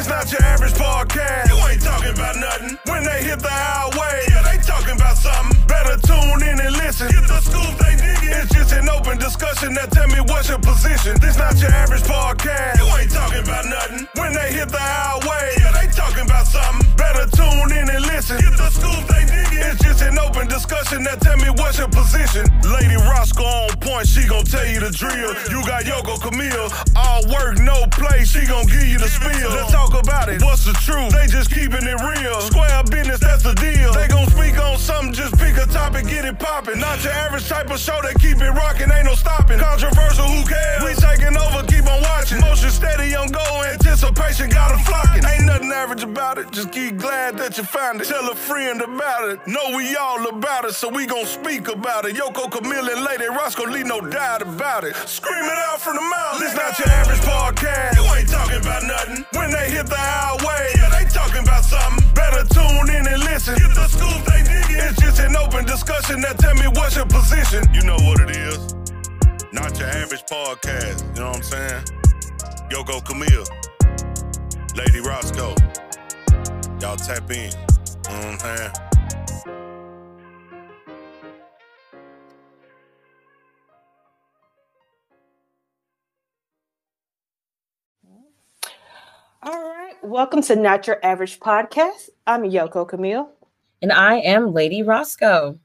This not your average podcast. You ain't talking about nothing. When they hit the highway, yeah, they talking about something. Better tune in and listen. Get the scoop they digging. It's just an open discussion that tell me what's your position. This not your average podcast. You ain't talking about nothing. When they hit the highway, yeah, they talking about something. Better tune in and listen. Get the scoop they. It's just an open discussion Now tell me what's your position. Lady Roscoe on point, she gon' tell you the drill. You got Yoko Camille, all work, no play, she gon' give you the spiel. Let's talk about it. What's the truth? They just keeping it real. Square business, that's the deal. They gon' speak on something, just pick a topic, get it poppin'. Not your average type of show, they keep it rockin', ain't no stopping. Controversial, who cares? We taking over, keep on watching. Motion steady on go, anticipation got 'em flocking. Ain't nothing average about it, just keep glad that you found it. Tell a friend about it. Know we all about it, so we gon' speak about it. Yoko Camille and Lady Roscoe, leave no doubt about it. Scream it out from the mouth. This not your average podcast. You ain't talking about nothing. When they hit the highway, yeah, they talking about something. Better tune in and listen. Get the scoop they digging. It's just an open discussion Now tell me what's your position. You know what it is. Not your average podcast. You know what I'm saying? Yoko Camille, Lady Roscoe. Y'all tap in. You know what I'm saying? All right. Welcome to Not Your Average Podcast. I'm Yoko Camille. And I am Lady Roscoe.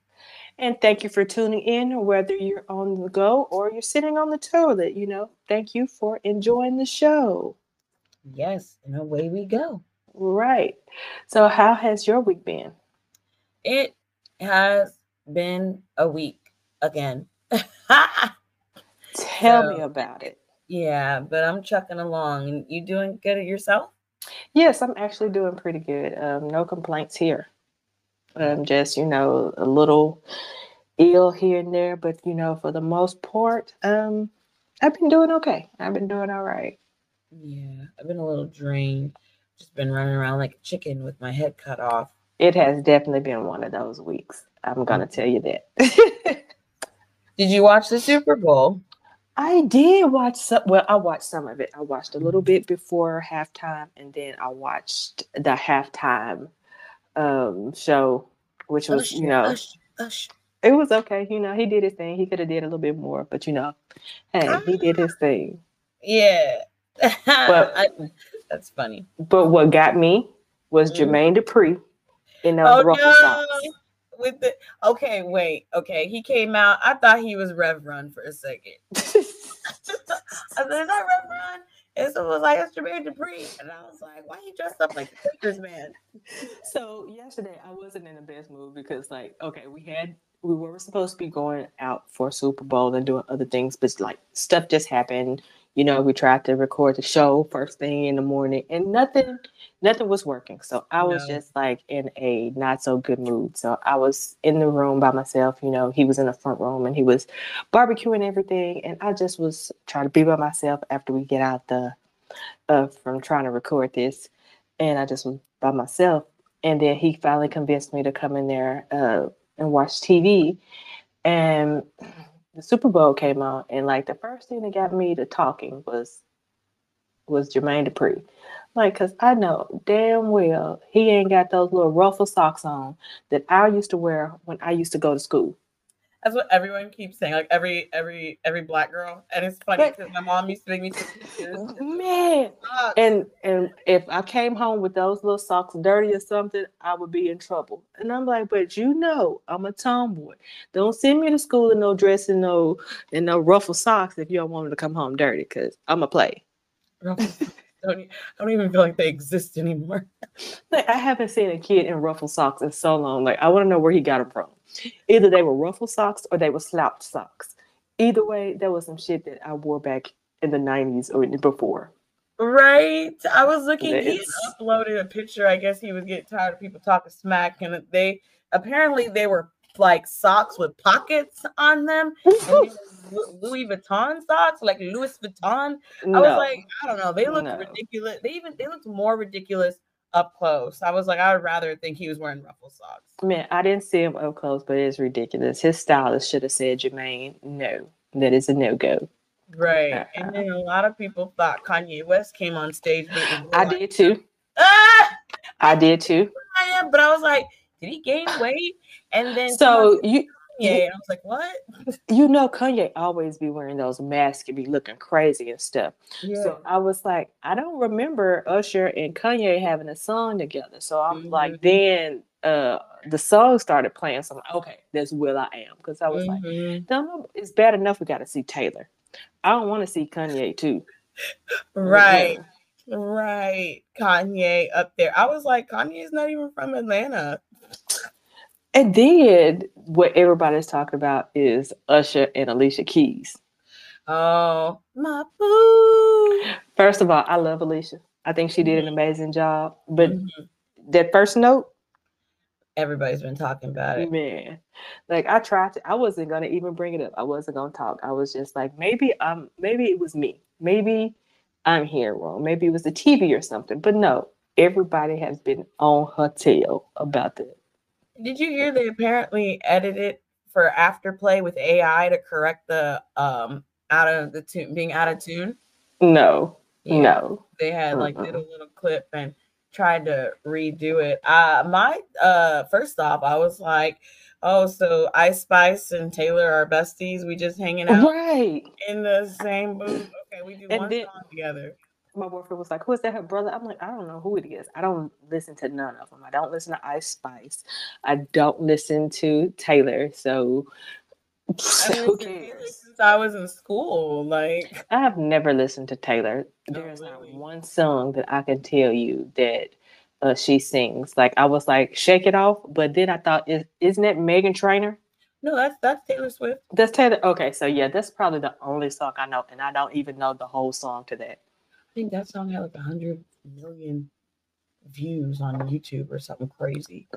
And thank you for tuning in, whether you're on the go or you're sitting on the toilet. You know, thank you for enjoying the show. Yes, and away we go. Right. So, how has your week been? It has been a week again. Tell So- me about it. Yeah, but I'm chucking along. And you doing good at yourself? Yes, I'm actually doing pretty good. Um, no complaints here. Um, just you know, a little ill here and there, but you know, for the most part, um, I've been doing okay. I've been doing all right. Yeah, I've been a little drained. Just been running around like a chicken with my head cut off. It has definitely been one of those weeks. I'm gonna tell you that. Did you watch the Super Bowl? I did watch some. Well, I watched some of it. I watched a little bit before halftime, and then I watched the halftime um, show, which was you know it was okay. You know, he did his thing. He could have did a little bit more, but you know, hey, he did his thing. Yeah. But- I- that's funny. But what got me was Mhm. Jermaine Dupri in those Oh ruffle no! socks. With the okay, wait, okay. He came out. I thought he was Rev Run for a second. I said, "Is that Rev Run?" And so it was like, "It's Jermaine Dupri," and I was like, "Why are you dressed up like the Quakers man?" so yesterday I wasn't in the best mood because like okay we had we were supposed to be going out for Super Bowl and doing other things but like stuff just happened you know we tried to record the show first thing in the morning and nothing nothing was working so I was No. just like in a not so good mood so I was in the room by myself you know he was in the front room and he was barbecuing everything and I just was trying to be by myself after we get out the uh, from trying to record this and I just was by myself. And then he finally convinced me to come in there uh, and watch TV. And the Super Bowl came on, and like the first thing that got me to talking was was Jermaine Dupri. Like, cause I know damn well he ain't got those little ruffle socks on that I used to wear when I used to go to school. That's what everyone keeps saying. Like every every every black girl, and it's funny because my mom used to make me. Man, and and if I came home with those little socks dirty or something, I would be in trouble. And I'm like, but you know, I'm a tomboy. Don't send me to school in no dress and no and no ruffle socks if you don't want me to come home dirty, because I'm a play. I don't even feel like they exist anymore. Like I haven't seen a kid in ruffle socks in so long. Like I want to know where he got them from. Either they were ruffle socks or they were slouch socks. Either way, there was some shit that I wore back in the 90s or before. Right. I was looking. He uploaded a picture. I guess he was getting tired of people talking smack, and they apparently they were like socks with pockets on them. And they were Lu- Louis Vuitton socks, like Louis Vuitton. I was like, I don't know. They looked No. ridiculous. They even they looked more ridiculous up close. I was like, I would rather think he was wearing ruffle socks. Man, I didn't see him up close, but it's ridiculous. His stylist should have said, Jermaine, no, that is a no go. Right. And then a lot of people thought Kanye West came on stage, I did too. ah, I did too. I am, but I was like, did he gain weight? And then So you yeah, I was like, what? you know Kanye always be wearing those masks and be looking crazy and stuff. Yeah. So I was like, I don't remember Usher and Kanye having a song together. So I'm like, Mhm. then uh the song started playing. So I'm like, okay, that's will.i.am. Because I was like, Mhm. no, no, it's bad enough we got to see Taylor. I don't want to see Kanye too. right. Right. Kanye up there. I was like, Kanye's not even from Atlanta. And then what everybody's talking about is Usher and Alicia Keys. Oh, my boo. First of all, I love Alicia. I think she did an amazing job. But Mhm. that first note, Everybody's been talking about it. man, like I tried to, I wasn't gonna even bring it up. I wasn't gonna talk. I was just like, maybe um, maybe it was me. Maybe I'm here wrong. Maybe it was the TV or something. But no, everybody has been on her tail about that. Did you hear they apparently edited for afterplay with AI to correct the um out of the tune being out of tune? No, Yeah. no. they had like did a little clip and tried to redo it. Uh my uh first off, I was like, oh, so Ice Spice and Taylor are besties. We just hanging out Right. in the same booth. Okay, we do And one then- song together. My boyfriend was like, "Who is that? Her brother?" I'm like, "I don't know who it is. I don't listen to none of them. I don't listen to Ice Spice. I don't listen to Taylor. So, I who it's been Taylor cares? since I was in school. Like, I have never listened to Taylor. Oh, There's not one song that I can tell you that uh, she sings. Like I was like, "Shake It Off," but then I thought, is, "Isn't that Meghan Trainor?" no, that's that's Taylor Swift. That's Taylor. Okay, so yeah, that's probably the only song I know, and I don't even know the whole song to that. I think that song had like a hundred million views on YouTube or something crazy.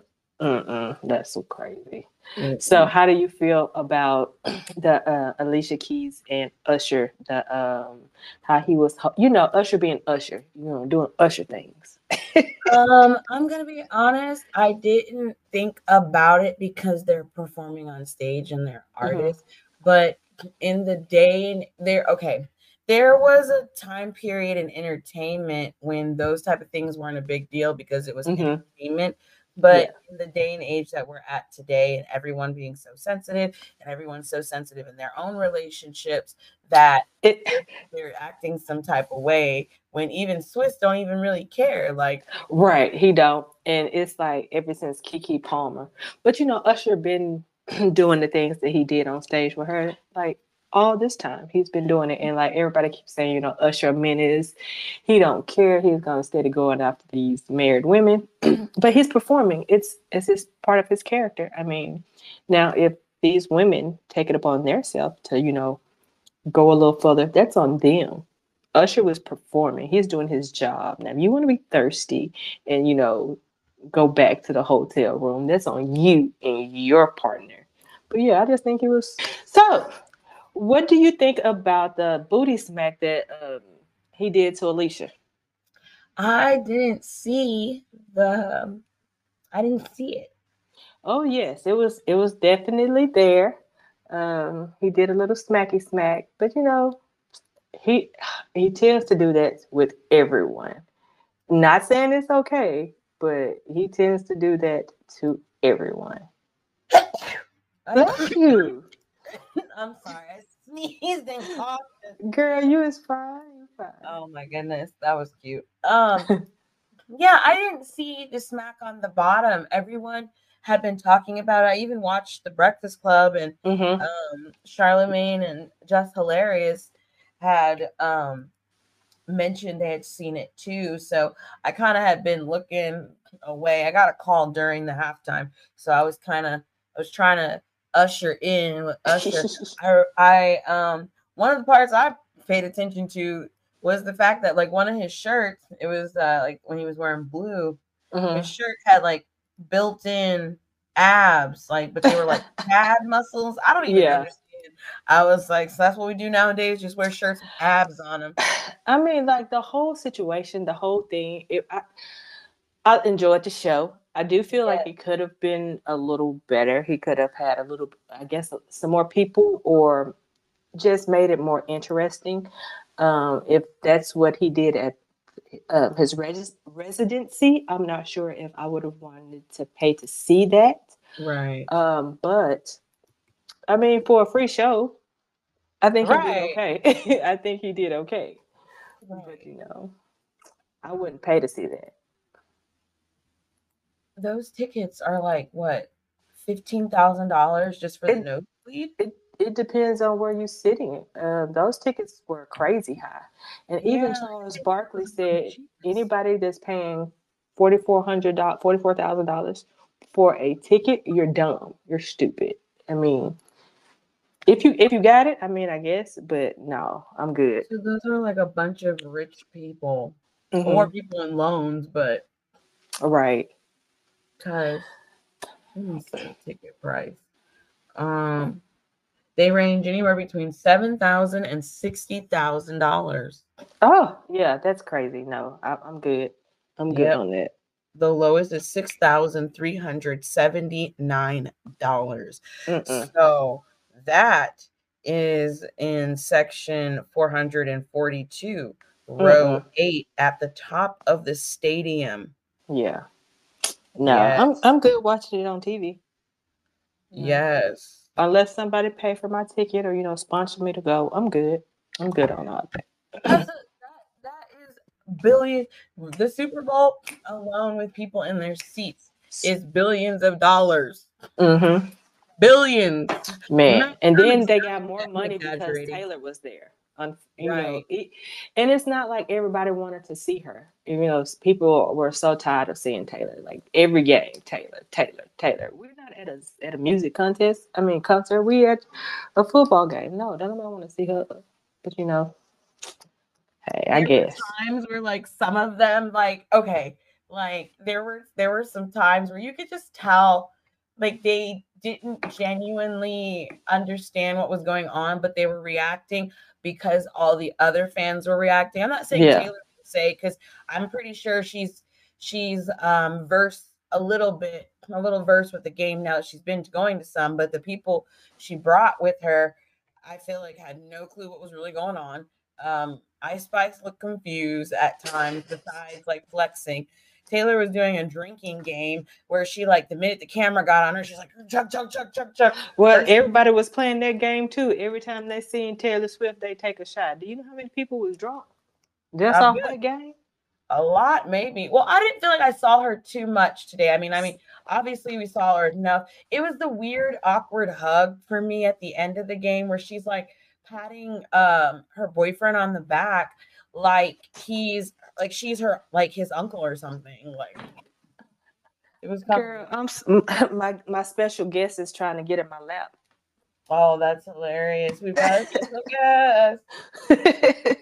Mm-mm, that's so crazy. So, how do you feel about the uh, Alicia Keys and Usher? The um, how he was, you know, Usher being Usher, you know, doing Usher things. Um, I'm gonna be honest. I didn't think about it because they're performing on stage and they're Mhm. artists. But in the day and there, okay, there was a time period in entertainment when those type of things weren't a big deal because it was Mhm. entertainment. But in the day and age that we're at today, and everyone being so sensitive, and everyone's so sensitive in their own relationships that It, they're acting some type of way when even Swizz don't even really care. Like, right, he don't, and it's like ever since Keke Palmer. But you know, Usher been doing the things that he did on stage with her, like all this time. He's been doing it, and like everybody keeps saying, you know, Usher menace. He don't care. He's gonna steady going after these married women, but he's performing. It's it's just part of his character. I mean, now if these women take it upon themselves to, you know, go a little further, that's on them. Usher was performing. He's doing his job. Now, if you want to be thirsty and you know go back to the hotel room, that's on you and your partner. But yeah, I just think it was so. What do you think about the booty smack that um, he did to Alicia? I didn't see the um, I didn't see it. Oh yes, it was. It was definitely there. Um, he did a little smacky smack, but you know, he he tends to do that with everyone. Not saying it's okay, but he tends to do that to everyone. Thank you, I'm sorry. I sneezed and coughed. girl. You is fine. You fine. Oh my goodness, that was cute. Um yeah, I didn't see the smack on the bottom. Everyone had been talking about it. I even watched the Breakfast Club and Mhm. um Charlemagne and Jess Hilarious had um mentioned they had seen it too. So I kind of had been looking away. I got a call during the halftime. So I was kind of I was trying to usher in with usher. I I um one of the parts I paid attention to was the fact that like one of his shirts, it was uh like when he was wearing blue, Mhm. his shirt had like built-in abs, like but they were like pad muscles. I don't even Yeah. understand. I was like, so that's what we do nowadays, just wear shirts with abs on them. I mean, like the whole situation, the whole thing. It, I, I enjoyed the show. I do feel like he could have been a little better. He could have had a little, I guess, some more people, or just made it more interesting. Um, if that's what he did at uh, his res- residency, I'm not sure if I would have wanted to pay to see that. Right. Um, but I mean, for a free show, I think Right. he did okay. I think he did okay. But you know, I wouldn't pay to see that. Those tickets are like what, fifteen thousand dollars just for the It- nosebleed? It it depends on where you're sitting. Uh, those tickets were crazy high, and even Charles Barkley said anybody that's paying forty four hundred dollars, forty four thousand dollars for a ticket, you're dumb. You're stupid. I mean, if you if you got it, I mean, I guess, but no, I'm good. So those are like a bunch of rich people Mhm. or people in loans, but right. Because let me see the ticket price. Um, they range anywhere between seven thousand and sixty thousand dollars. Oh yeah, that's crazy. No, I, I'm good. I'm good Yep. on that. The lowest is six thousand three hundred seventy nine dollars. So that is in section 442, row Mm-mm. 8 at the top of the stadium. Yeah. No, I'm I'm good watching it on TV. Yes. Unless somebody pay for my ticket or you know sponsor me to go, I'm good. I'm good on all that. That, that is billion. The Super Bowl alone with people in their seats is billions of dollars. Mm-hmm. Billions. Man, and then they got more money because. Taylor was there. Un- you know, Right. it- and it's not like everybody wanted to see her. You know, people were so tired of seeing Taylor. Like every game, Taylor, Taylor, Taylor. We're not at a at a music contest. I mean, concert. We at a football game. No, don't nobody want to see her. But you know, hey, I There guess. times where like some of them like okay like there were there were some times where you could just tell like they didn't genuinely understand what was going on but they were reacting because all the other fans were reacting i'm not saying Yeah. taylor would say because i'm pretty sure she's she's um versed a little bit a little versed with the game now that she's been going to some but the people she brought with her i feel like had no clue what was really going on um, Ice Spice looked confused at times, besides like flexing. Taylor was doing a drinking game where she like the minute the camera got on her, she's like chug chug chug chug chug. Well, everybody was playing that game too. Every time they seen Taylor Swift, they take a shot. Do you know how many people was drunk? That's I off bet. that game. A lot, maybe. Well, I didn't feel like I saw her too much today. I mean, I mean, obviously we saw her enough. It was the weird, awkward hug for me at the end of the game where she's like patting um her boyfriend on the back like he's like she's her like his uncle or something. Like it was kind of Girl, I'm my my special guest is trying to get in my lap. Oh, that's hilarious. We've got a special guest.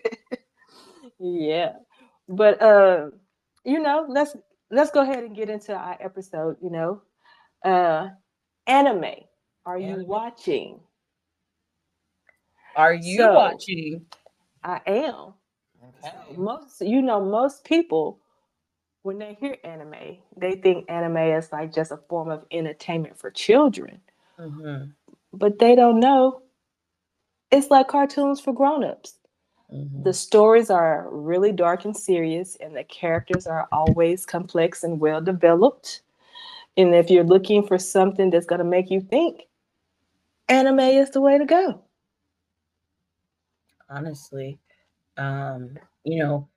yeah, but uh, you know, let's let's go ahead and get into our episode. You know, uh, anime. Are you watching? Are you So- watching? I am. Okay. Most you know, most people when they hear anime, they think anime is like just a form of entertainment for children. Mhm, But they don't know it's like cartoons for grown-ups. mhm. The stories are really dark and serious, and the characters are always complex and well developed. And if you're looking for something that's going to make you think, anime is the way to go. honestly um you know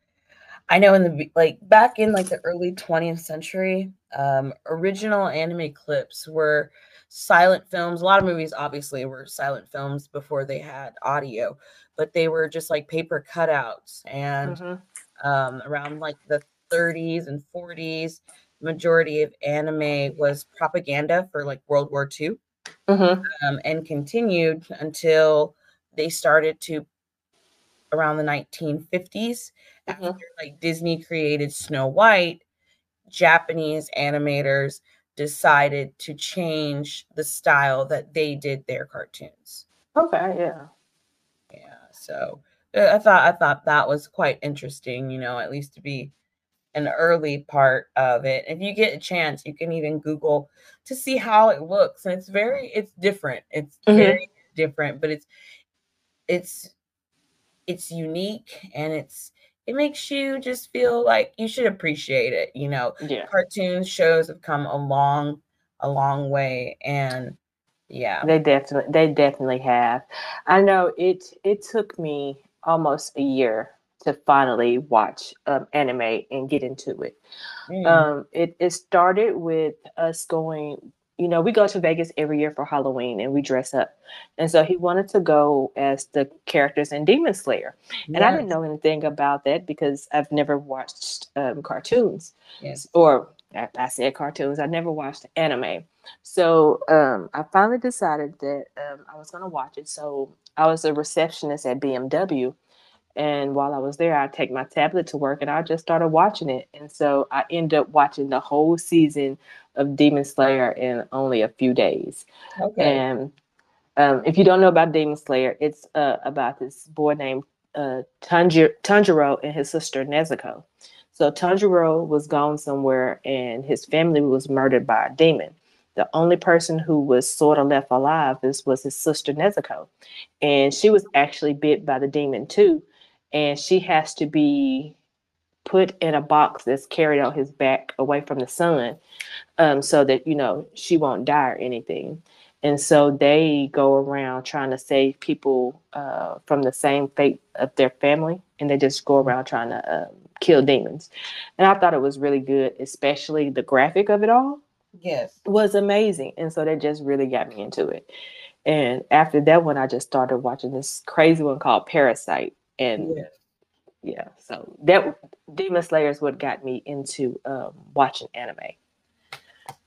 i know in the like back in like the early 20th century um original anime clips were silent films a lot of movies obviously were silent films before they had audio but they were just like paper cutouts and Mhm. um around like the 30s and 40s majority of anime was propaganda for like world war ii Mhm. um, and continued until they started to around the 1950s after Mhm. like disney created snow white japanese animators decided to change the style that they did their cartoons Okay, yeah. yeah so uh, i thought i thought that was quite interesting you know at least to be an early part of it if you get a chance you can even google to see how it looks and it's very it's different it's Mhm. very different but it's it's it's unique and it's it makes you just feel like you should appreciate it. You know, Yeah. cartoons shows have come a long a long way and yeah. They definitely they definitely have. I know it it took me almost a year to finally watch um, anime and get into it. Mm, Um, it it started with us going. You know, we go to Vegas every year for Halloween and we dress up. And so he wanted to go as the characters in Demon Slayer. And I didn't know anything about that because I've never watched um, cartoons yes. or I, I said cartoons. I never watched anime. So um, I finally decided that um, I was going to watch it. So I was a receptionist at BMW. And while I was there, I'd take my tablet to work and I just started watching it. And so I end up watching the whole season of Demon Slayer in only a few days. Okay. And um, if you don't know about Demon Slayer, it's uh, about this boy named uh, Tanjiro, Tanjiro and his sister Nezuko. So Tanjiro was gone somewhere, and his family was murdered by a demon. The only person who was sort of left alive is, was his sister Nezuko, and she was actually bit by the demon too, and she has to be put in a box that's carried on his back away from the sun, um, so that you know she won't die or anything. And so they go around trying to save people uh, from the same fate of their family, and they just go around trying to um, kill demons. And I thought it was really good, especially the graphic of it all yes. was amazing. And so that just really got me into it. And after that one, I just started watching this crazy one called Parasyte. And Yes. yeah, so that Demon Slayer is what got me into um, watching anime.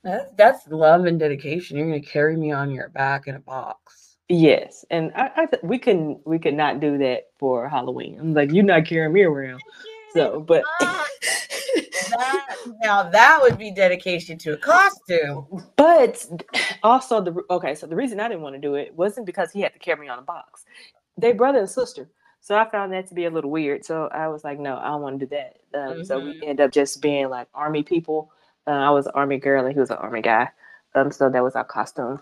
That, that's love and dedication. You're gonna carry me on your back in a box. Yes, and I, I th- we can we could not do that for Halloween. I'm like, you're not carrying me around. So, but that, now that would be dedication to a costume. but also the okay. So the reason I didn't want to do it wasn't because he had to carry me on a box. They brother and sister. So I found that to be a little weird. So I was like, no, I don't want to do that. Um, So we end up just being like army people. Uh, I was an army girl and he was an army guy. Um, so that was our costume.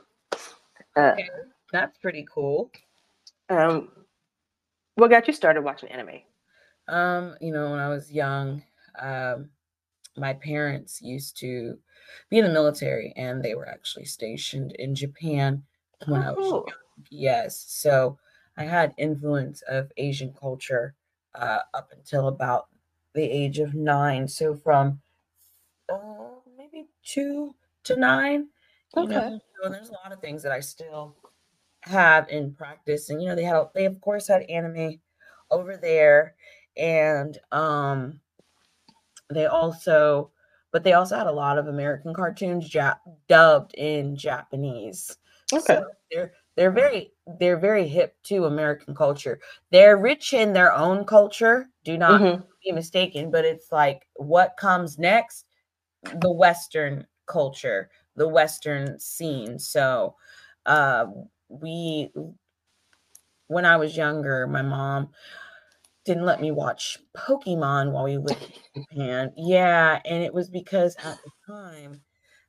Uh, Okay. That's pretty cool. um, what got you started watching anime? Um, you know, when I was young, um, my parents used to be in the military and they were actually stationed in Japan when I was Oh, young. Yes. So I had influence of Asian culture uh, up until about the age of nine. So from uh, maybe two to nine, you okay. know, so there's a lot of things that I still have in practice. And you know, they had they of course had anime over there, and um, they also, but they also had a lot of American cartoons ja- dubbed in Japanese. Okay. So they're they're very they're very hip to American culture. They're rich in their own culture. Do not Mhm. be mistaken, but it's like what comes next the western culture the western scene so uh we when i was younger my mom didn't let me watch pokemon while we lived in japan yeah and it was because at the time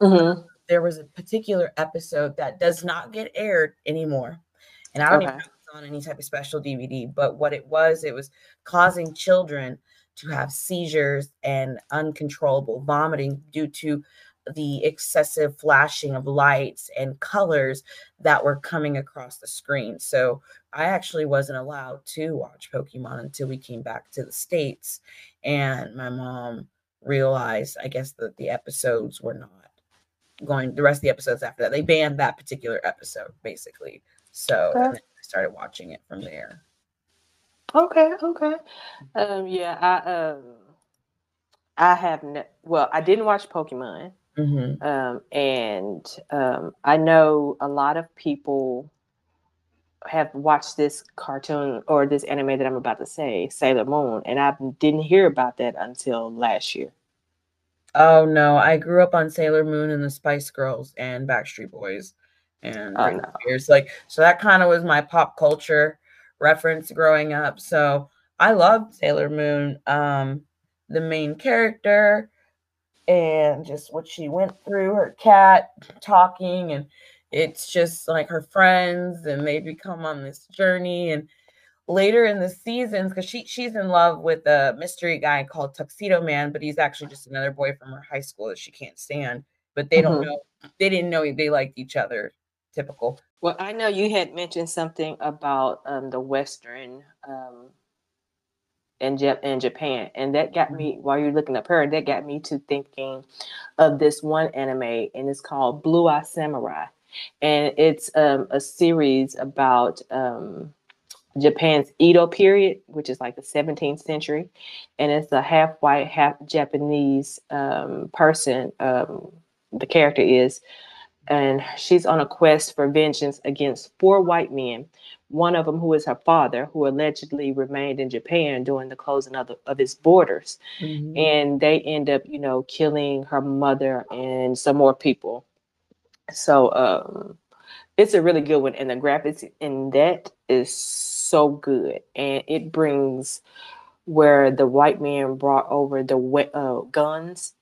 Mhm. there was a particular episode that does not get aired anymore and i don't even Okay. know if it's on any type of special dvd but what it was it was causing children to have seizures and uncontrollable vomiting due to the excessive flashing of lights and colors that were coming across the screen. So I actually wasn't allowed to watch Pokemon until we came back to the States. And my mom realized, I guess, that the episodes were not going, the rest of the episodes after that, they banned that particular episode, basically. So Okay. I started watching it from there. Okay, okay. Um, yeah, I um, I have ne- well, I didn't watch Pokemon. hmm Um, and um, I know a lot of people have watched this cartoon or this anime that I'm about to say, Sailor Moon, and I didn't hear about that until last year. Oh no, I grew up on Sailor Moon and the Spice Girls and Backstreet Boys and Oh, no. Like, so that kind of was my pop culture reference growing up. So I loved Sailor Moon, um, the main character, and just what she went through, her cat talking, and it's just like her friends, and they become on this journey. And later in the seasons because she she's in love with a mystery guy called Tuxedo Man, but he's actually just another boy from her high school that she can't stand. But they don't Mhm. know they didn't know they liked each other. Typical. Well, I know you had mentioned something about um, the Western um, in, Jap- in Japan, and that got me while you're looking up her. That got me to thinking of this one anime, and it's called Blue Eye Samurai, and it's um, a series about um, Japan's Edo period, which is like the 17th century, and it's a half white, half Japanese um, person. Um, the character is and she's on a quest for vengeance against four white men. One of them, who is her father, who allegedly remained in Japan during the closing of, the, of its borders, and they end up, you know, killing her mother and some more people. So um, it's a really good one, and the graphics in that is so good, and it brings where the white man brought over the we- uh, guns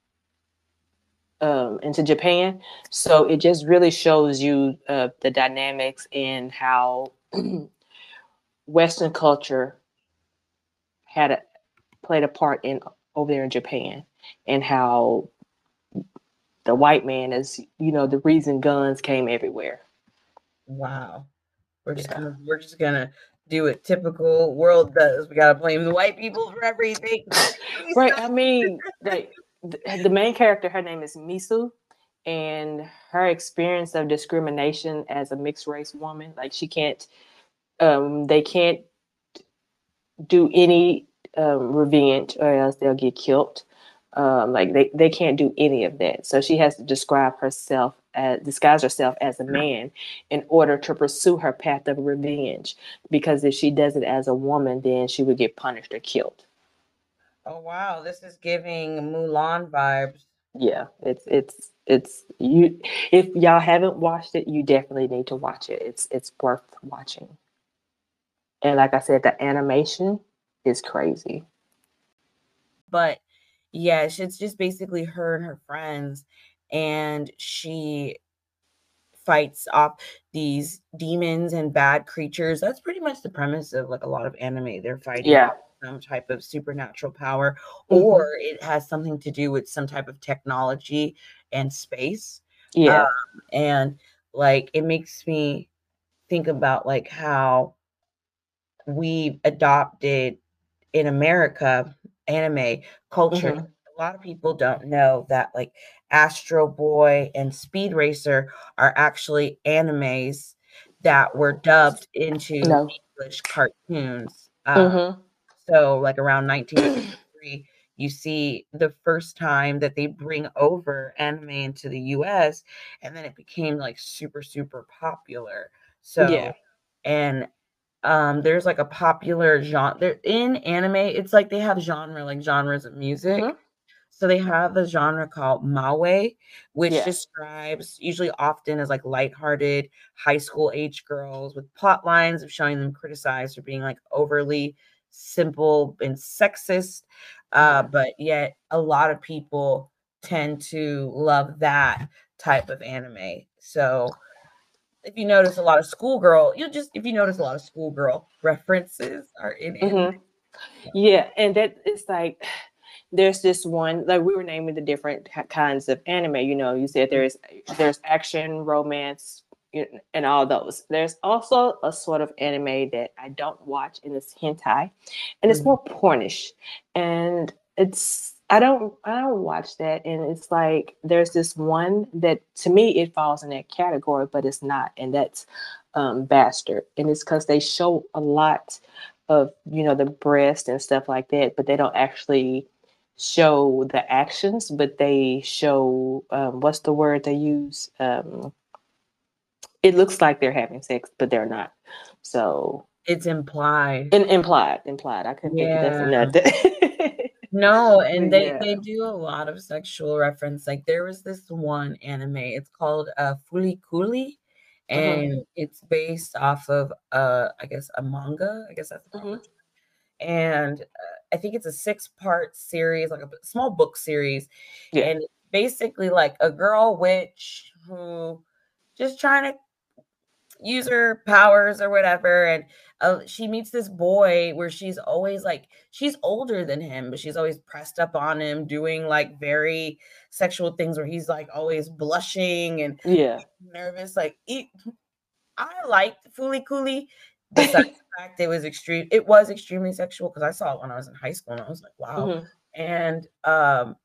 um, into Japan. So it just really shows you uh, the dynamics and how Western culture had a, played a part in over there in Japan, and how the white man is, you know, the reason guns came everywhere. Wow. We're just Yeah. gonna we're just gonna do what typical world does. We gotta blame the white people for everything. Right. I mean, like the, the main character, her name is Mizu, and her experience of discrimination as a mixed race woman, like she can't, um, they can't do any um, revenge or else they'll get killed. Um, like they, they can't do any of that. So she has to describe herself as disguise herself as a man in order to pursue her path of revenge. Because if she does it as a woman, then she would get punished or killed. Oh wow, this is giving Mulan vibes. yeah it's it's it's you if y'all haven't watched it you definitely need to watch it it's it's worth watching and like i said the animation is crazy But yeah, it's it's just basically her and her friends, and she fights off these demons and bad creatures. That's pretty much the premise of like a lot of anime. They're fighting Yeah. Some type of supernatural power, Mhm. or it has something to do with some type of technology and space. yeah and like it makes me think about like how we've adopted in America anime culture. Mhm. A lot of people don't know that like Astro Boy and Speed Racer are actually animes that were dubbed into No. English cartoons. Uh, Mhm. So like around 1963, you see the first time that they bring over anime into the US and then it became like super, super popular. So Yeah. and um there's like a popular genre in anime, it's like they have genre like genres of music. Mhm. So they have a genre called moe which Yeah. describes usually often as like lighthearted high school age girls with plot lines of showing them criticized for being like overly simple and sexist. Uh, but yet a lot of people tend to love that type of anime. So if you notice a lot of schoolgirl, you'll just if you notice a lot of schoolgirl references are in anime. Mhm. Yeah, and that it's like there's this one like we were naming the different kinds of anime. You know, you said there's there's action, romance, and all those. There's also a sort of anime that I don't watch, and it's hentai, and it's Mhm. more pornish, and it's I don't I don't watch that, and it's like there's this one that to me it falls in that category, but it's not, and that's um, Bastard, and it's because they show a lot of you know the breast and stuff like that, but they don't actually show the actions, but they show um, what's the word they use? Um, it looks like they're having sex, but they're not. So It's implied. in, implied, implied. I couldn't think of that Yeah. No, and they Yeah. they do a lot of sexual reference. Like there was this one anime. It's called uh Fooly Cooly, Uh-huh. and it's based off of uh I guess a manga. I guess that's Mhm. And uh, I think it's a six part series, like a small book series. Yeah. And basically like a girl witch who just trying to use her powers or whatever and uh, she meets this boy where she's always like she's older than him but she's always pressed up on him doing like very sexual things where he's like always blushing and Yeah. nervous like it, i liked Fooly Cooly besides the fact it was extreme it was extremely sexual because i saw it when i was in high school and i was like wow Mhm. and um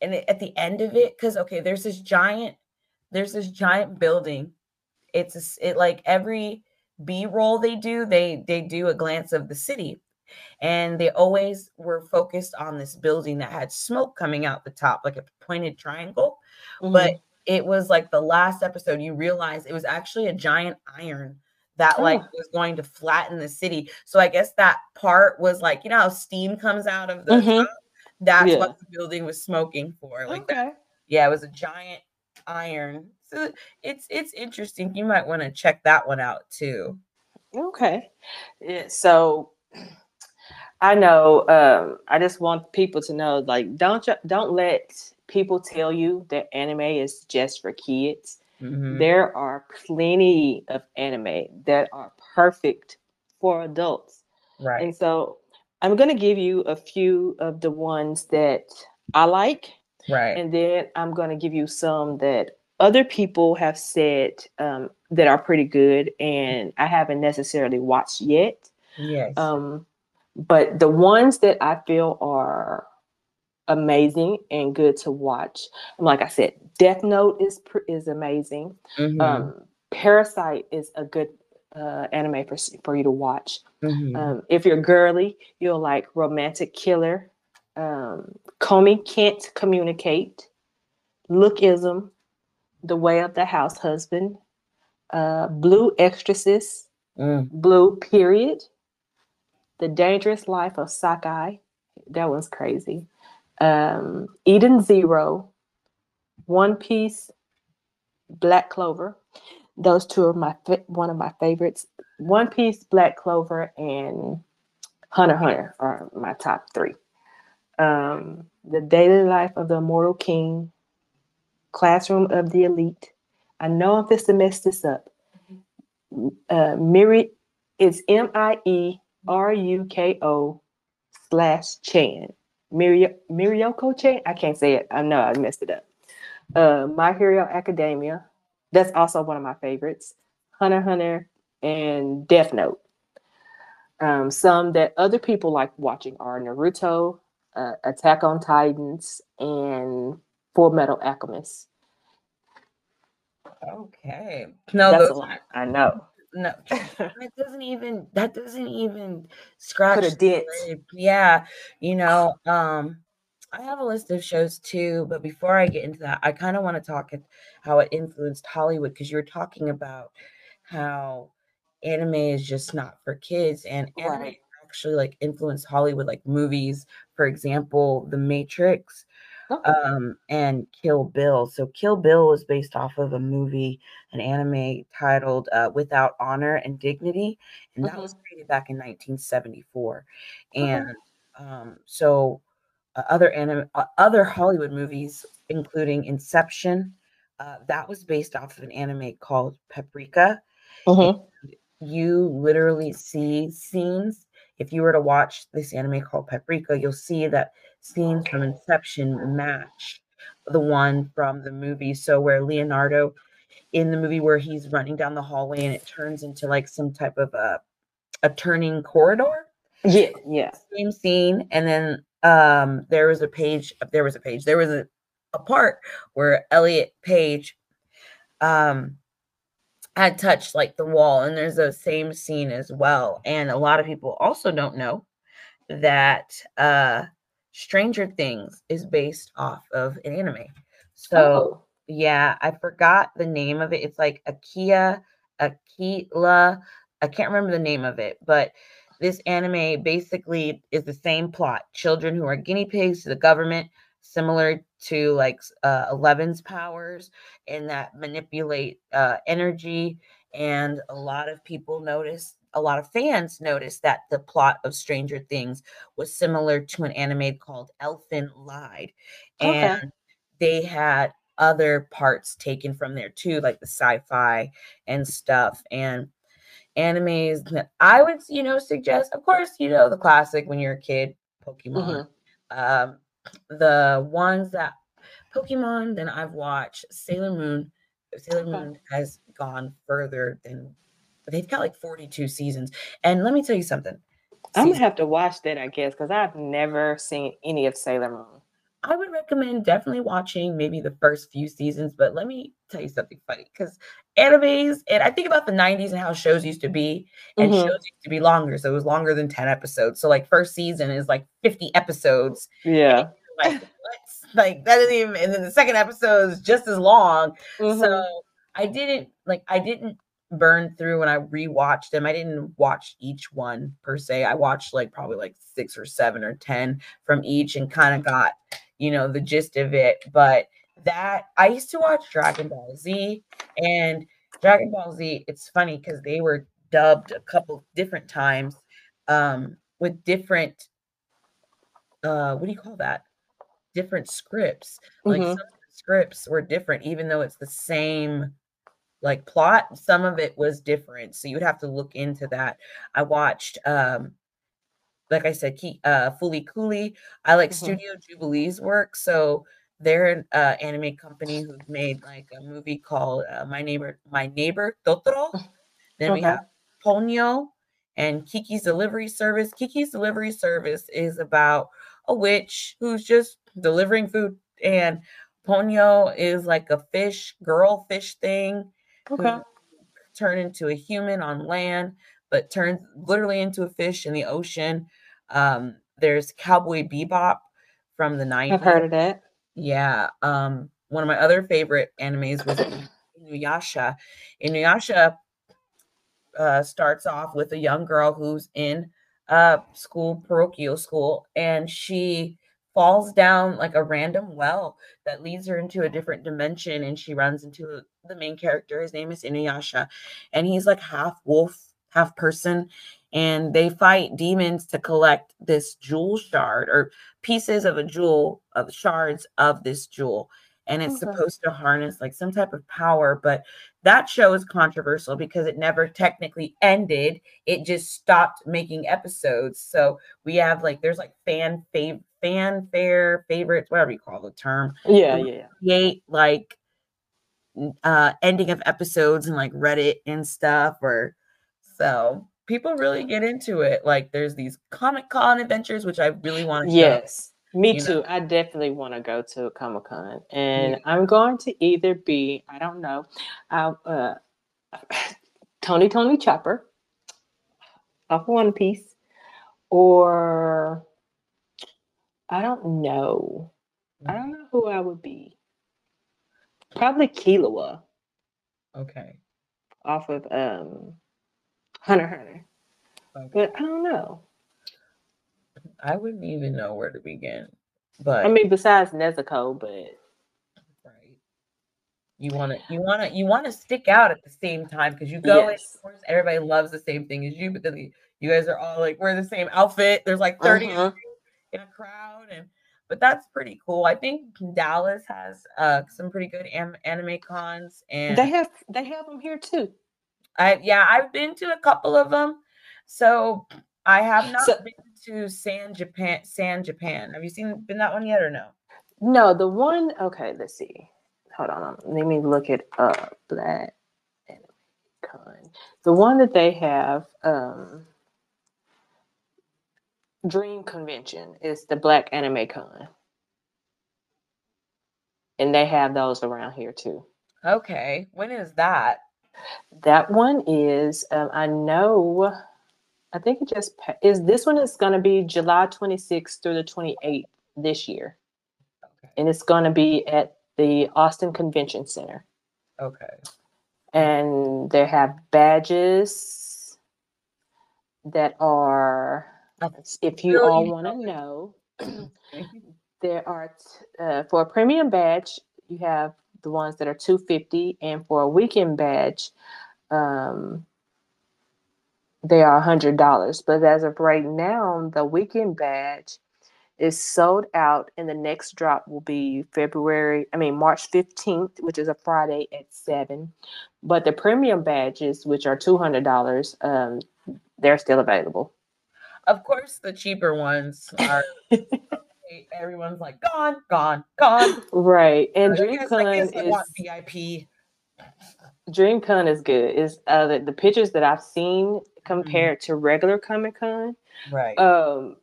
and it, at the end of it because okay there's this giant there's this giant building it's a it like every b-roll they do they they do a glance of the city and they always were focused on this building that had smoke coming out the top like a pointed triangle but it was like the last episode you realize it was actually a giant iron that like Oh. was going to flatten the city so i guess that part was like you know how steam comes out of the Mhm. that's Yeah. what the building was smoking for like that yeah, it was a giant iron. So it's it's interesting. You might want to check that one out too. Okay. Yeah, so I know um I just want people to know like don't don't let people tell you that anime is just for kids. Mhm. There are plenty of anime that are perfect for adults. Right. And so I'm going to give you a few of the ones that I like Right. and then I'm going to give you some that other people have said um, that are pretty good, and I haven't necessarily watched yet. yes. Um, but the ones that I feel are amazing and good to watch, like I said, Death Note is pr- is amazing. Mhm, Um, Parasyte is a good uh, anime for for you to watch. mhm. Um, if you're girly, you'll like Romantic Killer, um, Komi Can't Communicate, Lookism, The Way of the House Husband, uh, Blue Exorcist, Mm. Blue Period, The Dangerous Life of Sakai. That one's crazy. Um, Eden Zero, One Piece, Black Clover. Those two are my one of my favorites. One Piece, Black Clover, and Hunter Hunter are my top three. Um, the Daily Life of the Immortal King, Classroom of the Elite. I know I'm supposed to mess this up. Uh, Miri, it's M I E R U K O slash Chan. Mirio, Mirioko Chan? I can't say it. I know I messed it up. Uh, My Hero Academia. That's also one of my favorites. Hunter Hunter and Death Note. Um, some that other people like watching are Naruto, uh, Attack on Titans, and Full Metal Alchemist. Okay. No, That's a lot. I know. no. That doesn't even that doesn't even scratch Put a the dent. Yeah, you know, um I have a list of shows too, but before I get into that, I kind of want to talk at how it influenced Hollywood because you were talking about how anime is just not for kids and anime Right. actually like influenced Hollywood like movies, for example, The Matrix Okay. um and Kill Bill. So Kill Bill was based off of a movie, an anime titled uh, Without Honor and Dignity, and that was created back in 1974. Okay. And um, so uh, other anime, uh, other Hollywood movies, including Inception, uh, that was based off of an anime called Paprika. Mhm. You literally see scenes. If you were to watch this anime called Paprika, you'll see that scenes from Inception match the one from the movie. So where Leonardo in the movie where he's running down the hallway and it turns into like some type of a a turning corridor Yeah, yeah. same scene and then um there was a page there was a page there was a, a part where elliot page um had touched like the wall and there's a same scene as well and a lot of people also don't know that uh stranger things is based off of an anime so Oh, yeah, I forgot the name of it. It's like Akia, Akila. I can't remember the name of it, but this anime basically is the same plot. Children who are guinea pigs to the government, similar to like uh, Eleven's powers, and that manipulate uh, energy. And a lot of people notice, a lot of fans noticed that the plot of Stranger Things was similar to an anime called Elfen Lied. Okay. And they had other parts taken from there too, like the sci-fi and stuff. And animes that I would, you know, suggest, of course, you know, the classic when you're a kid, Pokemon. Mm-hmm. Um, the ones that Pokemon, then I've watched Sailor Moon. Sailor Moon has gone further than they've got like 42 seasons. And let me tell you something. I'm gonna have to watch that, I guess, because I've never seen any of Sailor Moon. I would recommend definitely watching maybe the first few seasons, but let me tell you something funny because animes, and I think about the 90s and how shows used to be, and mm-hmm. shows used to be longer. So it was longer than 10 episodes. So, like, first season is like 50 episodes. Yeah. Like, like that isn't even, and then the second episode is just as long. Mm-hmm. So I didn't, like, I didn't burn through when I rewatched them. I didn't watch each one per se. I watched like probably like six or seven or 10 from each and kind of got you know, the gist of it. But that I used to watch Dragon Ball Z and Dragon Ball Z, it's funny because they were dubbed a couple different times um, with different uh what do you call that? Different scripts. Like mm-hmm. some scripts were different, even though it's the same like plot, some of it was different. So you would have to look into that. I watched um like I said, Key, uh, Fooly Cooly. I like mm-hmm. Studio Ghibli's work. So they're an uh, anime company who've made like a movie called uh, My Neighbor, My Neighbor Totoro. Then okay. we have Ponyo and Kiki's Delivery Service. Kiki's Delivery Service is about a witch who's just delivering food, and Ponyo is like a fish, girl fish thing. Okay. Turn into a human on land, but turns literally into a fish in the ocean. Um, there's Cowboy Bebop from the 90s. I've heard of that. Yeah. Um, one of my other favorite animes was Inuyasha. Inuyasha uh, starts off with a young girl who's in uh, school, parochial school, and she falls down like a random well that leads her into a different dimension and she runs into the main character his name is inuyasha and he's like half wolf half person and they fight demons to collect this jewel shard or pieces of a jewel of shards of this jewel and it's okay. supposed to harness like some type of power but that show is controversial because it never technically ended it just stopped making episodes so we have like there's like fan fav fanfare favorites whatever you call the term yeah yeah create like uh ending of episodes and like reddit and stuff or so people really get into it. Like there's these Comic Con adventures, which I really want to. Yes, me too. Know? I definitely want to go to Comic Con, and. I'm going to either be I don't know, uh, uh, Tony Tony Chopper off One Piece, or I don't know. I don't know who I would be. Probably Killua. Okay. Off of um Hunter Hunter. Okay. But I don't know. I wouldn't even know where to begin. But I mean, besides Nezuko, but right. You want to, you want to, you want to stick out at the same time because you go. Yes. of course, everybody loves the same thing as you, but then you guys are all like wear the same outfit. There's like 30 uh-huh. in a crowd, and but that's pretty cool. I think Dallas has uh some pretty good am- anime cons, and they have they have them here too. I yeah, I've been to a couple of them. So I have not so, been to San Japan. San Japan. Have you seen been that one yet or no? No, the one. Okay, let's see. Hold on. Let me look it up. Black Anime Con. The one that they have. um Dream Convention is the Black Anime Con. And they have those around here too. Okay. When is that? That one is, um, I know, I think it just is. This one is going to be July 26th through the 28th this year. Okay. And it's going to be at the Austin Convention Center. Okay. And they have badges that are, if you all want to know, there are, t- uh, for a premium badge, you have the ones that are 250 and for a weekend badge um, they are $100 but as of right now the weekend badge is sold out, and the next drop will be February, I mean, March 15th, which is a Friday at 7. But the premium badges, which are $200, um, they're still available. Of course, the cheaper ones are. everyone's like gone, gone, gone. Right, and DreamCon is want VIP. DreamCon is good. Is uh the, the pictures that I've seen Mm-hmm. compared to regular Comic Con. Right. Um,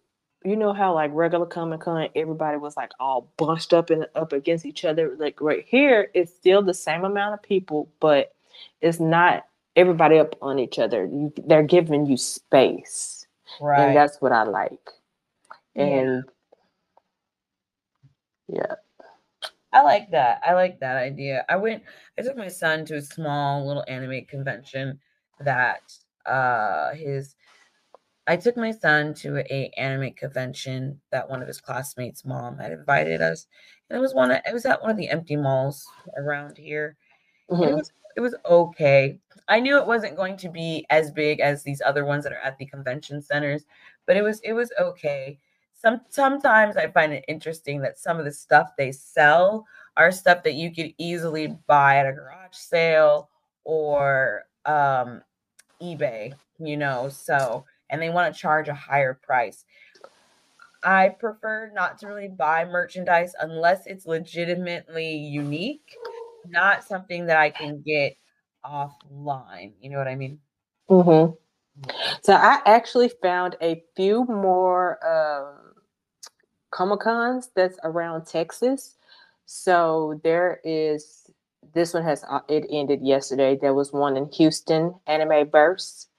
you know how like regular Comic Con, everybody was like all bunched up and up against each other. Like right here, it's still the same amount of people, but it's not everybody up on each other. You, they're giving you space, right. and that's what I like. Yeah. And yeah, I like that. I like that idea. I went I took my son to a small little anime convention that uh his I took my son to a anime convention that one of his classmates' mom had invited us. And it was one of, it was at one of the empty malls around here. And It was it was okay. I knew it wasn't going to be as big as these other ones that are at the convention centers, but it was it was okay. Some sometimes I find it interesting that some of the stuff they sell are stuff that you could easily buy at a garage sale or um eBay, you know. So, and they want to charge a higher price. I prefer not to really buy merchandise unless it's legitimately unique, not something that I can get offline. You know what I mean? Mhm. So I actually found a few more um, Comic Cons that's around Texas. So there is this one has uh, it ended yesterday. There was one in Houston, Anime Burst.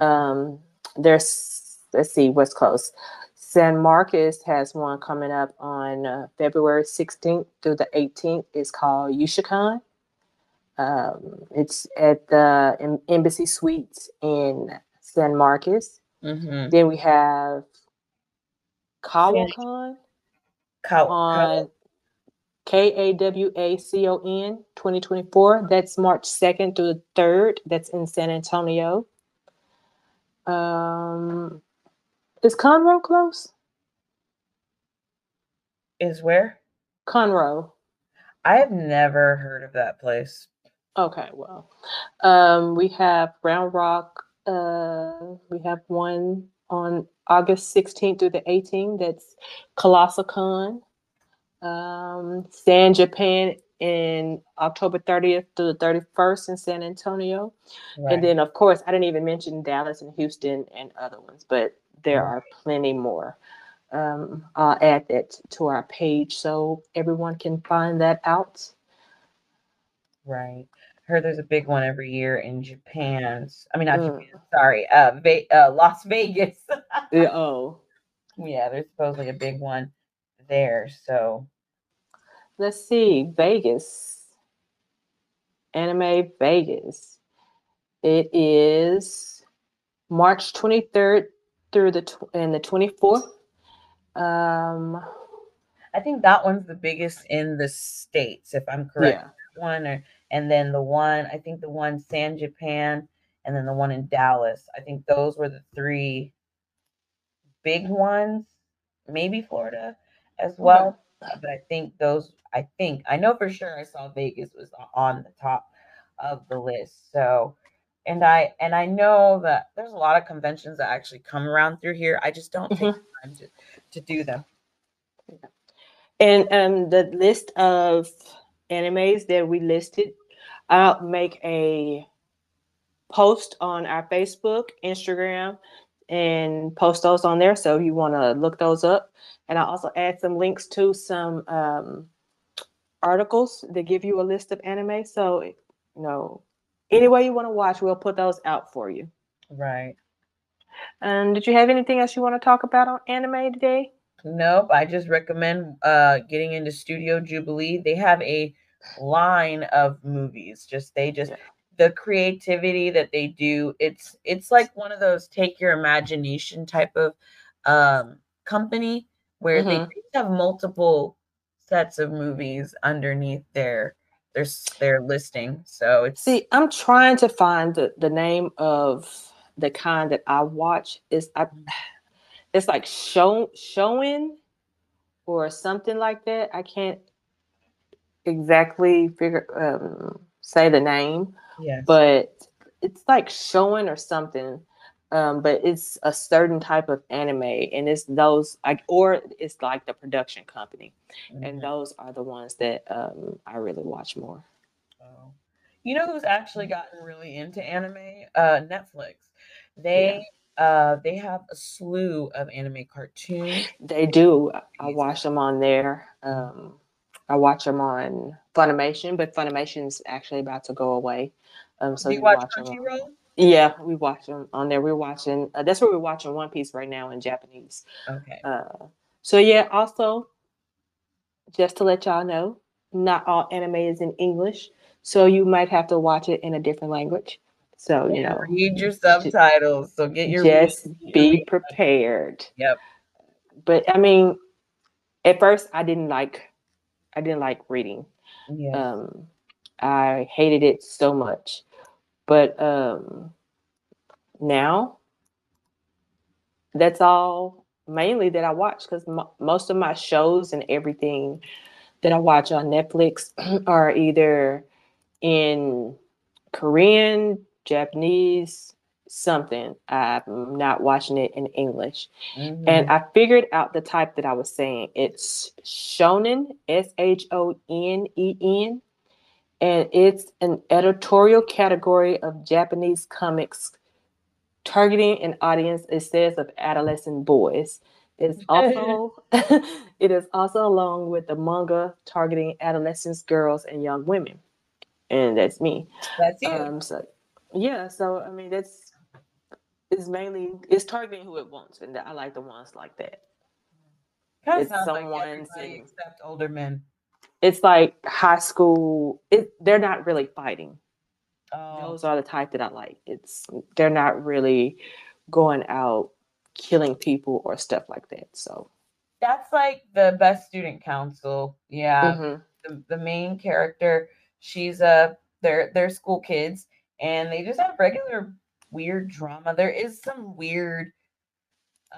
Um, there's let's see what's close. San Marcos has one coming up on uh, February 16th through the 18th. It's called Yoshicon. Um, it's at the Em- Embassy Suites in San Marcos. Mm-hmm. Then we have KawaCon on K A W A C O N 2024. That's March 2nd through the 3rd. That's in San Antonio. Um, is Conroe close? is where Conroe. I have never heard of that place. Okay, well, um, we have Round Rock. Uh, we have one on August 16th through the 18th. That's Colossal Con. Um, San Japan in October 30th through the 31st in San Antonio. Right. And then, of course, I didn't even mention Dallas and Houston and other ones, but there are plenty more. Um, I'll add that to our page so everyone can find that out. Right. I heard there's a big one every year in Japan. I mean, not Mm. Japan. Sorry, uh, Ve- uh, Las Vegas. Yeah, oh, yeah, there's supposedly a big one there. So let's see, Vegas, Anime Vegas. It is March 23rd through the tw- and the 24th. Um, I think that one's the biggest in the states, if I'm correct. yeah, One or and then the one I think the one San Japan and then the one in Dallas. I think those were the three big ones. Maybe Florida as well. uh, But I think those I think I know for sure I saw Vegas was on the top of the list. So and I and I know that there's a lot of conventions that actually come around through here. I just don't take the time to, to do them. and um, the list of animes that we listed, I'll make a post on our Facebook, Instagram, and post those on there. So if you want to look those up, and I'll also add some links to some um, articles that give you a list of anime. So you know, any way you want to watch, we'll put those out for you. Right. Um, did you have anything else you want to talk about on anime today? Nope. I just recommend uh getting into Studio Ghibli. They have a line of movies. Just they just Yeah. the creativity that they do. It's it's like one of those take your imagination type of um company where they Mhm. each have multiple sets of movies underneath their their s- their listing. So it's See, I'm trying to find the, the name of the kind that I watch. Is I, Mm. it's like show showing or something like that. I can't exactly figure um, say the name, Yes. but it's like showing or something. Um, but it's a certain type of anime, and it's those like, or it's like the production company, and Mhm. those are the ones that um, I really watch more. Oh. You know who's actually gotten really into anime? Uh, Netflix. They uh they have a slew of anime cartoons. They do. I- watch them on there. Um, I watch them on Funimation, but Funimation's actually about to go away. Um, so Do you we watch watch Crunchyroll? Yeah, we watch them on there. We're watching. Uh, that's where we're watching One Piece right now in Japanese. Okay. Uh, so yeah. Also, just to let y'all know, not all anime is in English, so you might have to watch it in a different language. So you know, read your subtitles. So get your just read- be prepared. Yep. But I mean, at first I didn't like, I didn't like reading. Yeah. Um, I hated it so much, but um, now that's all mainly that I watch because mo- most of my shows and everything that I watch on Netflix are either in Korean, Japanese, something. I'm not watching it in English. Mhm. And I figured out the type that I was saying. It's shonen, S H O N E N, and it's an editorial category of Japanese comics targeting an audience, it says, of adolescent boys. It's also it is also along with the manga targeting adolescents, girls, and young women. And that's me. That's you. Um, so yeah, so I mean that's it's mainly it's targeting who it wants, and I like the ones like that. kind of it's sounds like someone everybody except older men. It's like high school. It they're not really fighting. Oh, Those are the type that I like. It's they're not really going out killing people or stuff like that. So that's like the best student council. Yeah. mhm. the, the main character she's a they're they're school kids and they just have regular weird drama there is some weird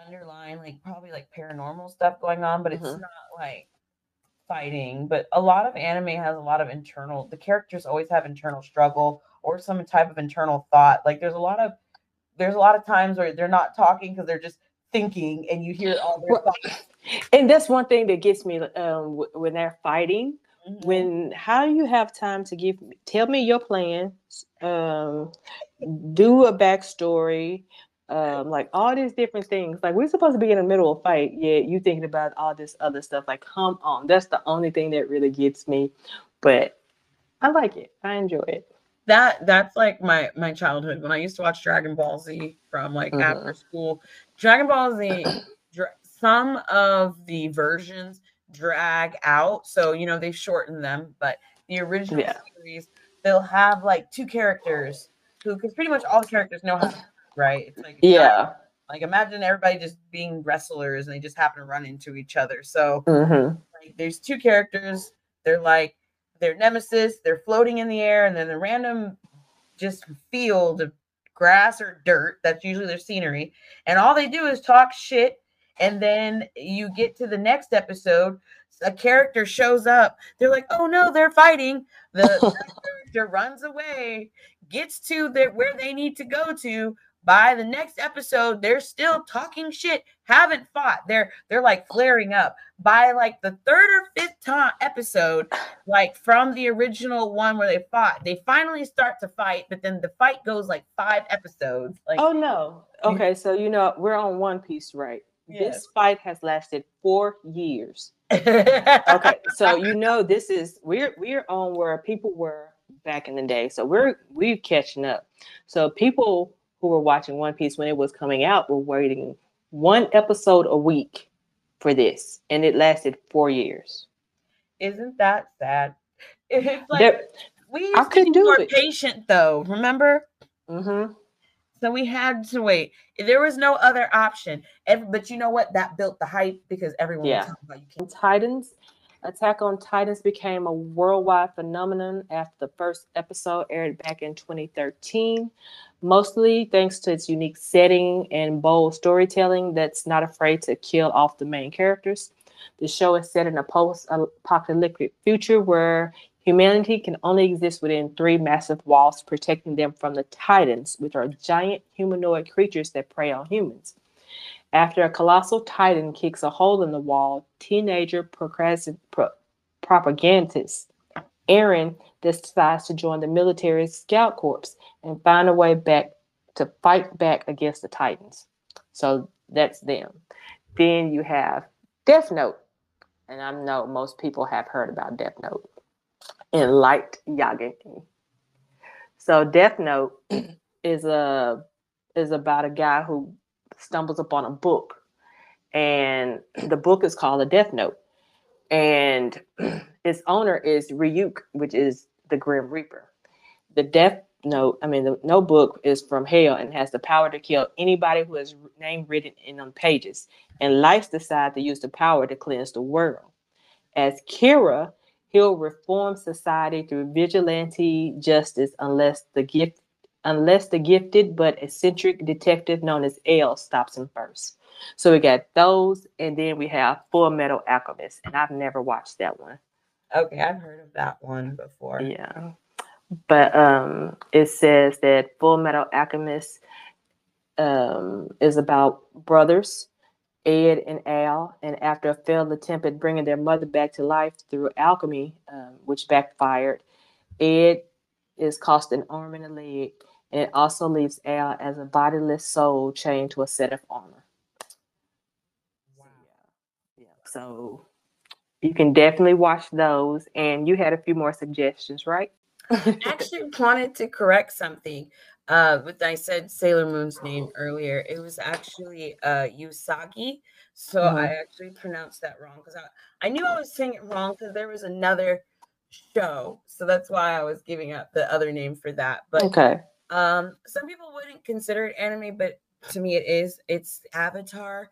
underlying like probably like paranormal stuff going on but it's Mhm. not like fighting but a lot of anime has a lot of internal the characters always have internal struggle or some type of internal thought like there's a lot of there's a lot of times where they're not talking because they're just thinking and you hear all their Well, thoughts and that's one thing that gets me um, wh- when they're fighting. Mhm. when how do you have time to give tell me your plan um do a backstory um like all these different things. Like we're supposed to be in the middle of a fight yet you thinking about all this other stuff. Like come on that's the only thing that really gets me. But i like it. I enjoy it. That that's like my my childhood. When I used to watch Dragon Ball Z from like after school. Dragon Ball Z, dra- some of the versions drag out, so you know they've shortened them, but the original Yeah. series they'll have like two characters who, because pretty much all the characters know how, to right? It's like it's not- yeah like imagine everybody just being wrestlers and they just happen to run into each other. So mm-hmm. like there's two characters they're like they're nemesis they're floating in the air and then the random just field of grass or dirt that's usually their scenery and all they do is talk shit and then you get to the next episode a character shows up they're like oh no they're fighting the character runs away gets to the, where they need to go to by the next episode they're still talking shit haven't fought. They're they're like flaring up. By like the third or fifth time episode like from the original one where they fought they finally start to fight but then the fight goes like five episodes like oh no. Okay so you know we're on one piece right? Yes. this fight has lasted four years. Okay so you know this is we're we're on where people were back in the day so we're we're catching up. So people who were watching one piece when it was coming out were waiting one episode a week for this and it lasted four years isn't that sad it's like There- we I used to be do more it. patient though remember Mhm. So we had to wait. There was no other option. But you know what? That built the hype because everyone Yeah. was talking about you can't. Titans Attack on Titans became a worldwide phenomenon after the first episode aired back in 2013, mostly thanks to its unique setting and bold storytelling that's not afraid to kill off the main characters. The show is set in a post-apocalyptic future where humanity can only exist within three massive walls, protecting them from the Titans, which are giant humanoid creatures that prey on humans. After a colossal titan kicks a hole in the wall, teenager pro- propagandist Eren decides to join the military scout corps and find a way back to fight back against the Titans. So that's them. Then you have Death Note, and I know most people have heard about Death Note and Light Yagami. So Death Note is a is about a guy who stumbles upon a book, and the book is called a Death Note, and its owner is Ryuk, which is the Grim Reaper. The Death Note, I mean, the notebook is from hell and has the power to kill anybody who has name written in on pages. And Lights decide to use the power to cleanse the world. As Kira, he'll reform society through vigilante justice unless the gift unless the gifted but eccentric detective known as L stops him first. So we got those, and then we have Full Metal Alchemist, and I've never watched that one. Okay, I've heard of that one before. Yeah, but um, it says that Full Metal Alchemist um, is about brothers. Ed and Al, and after a failed attempt at bringing their mother back to life through alchemy, um, which backfired, Ed is cost an arm and a leg and it also leaves Al as a bodiless soul chained to a set of armor. Wow. Yeah. yeah. So you can definitely watch those. And you had a few more suggestions, right? I actually wanted to correct something. Uh, with I said Sailor Moon's name earlier, it was actually uh Usagi. So mm-hmm. I actually pronounced that wrong because I, I knew I was saying it wrong because there was another show. So that's why I was giving up the other name for that. But okay. Um, some people wouldn't consider it anime, but to me it is. It's Avatar.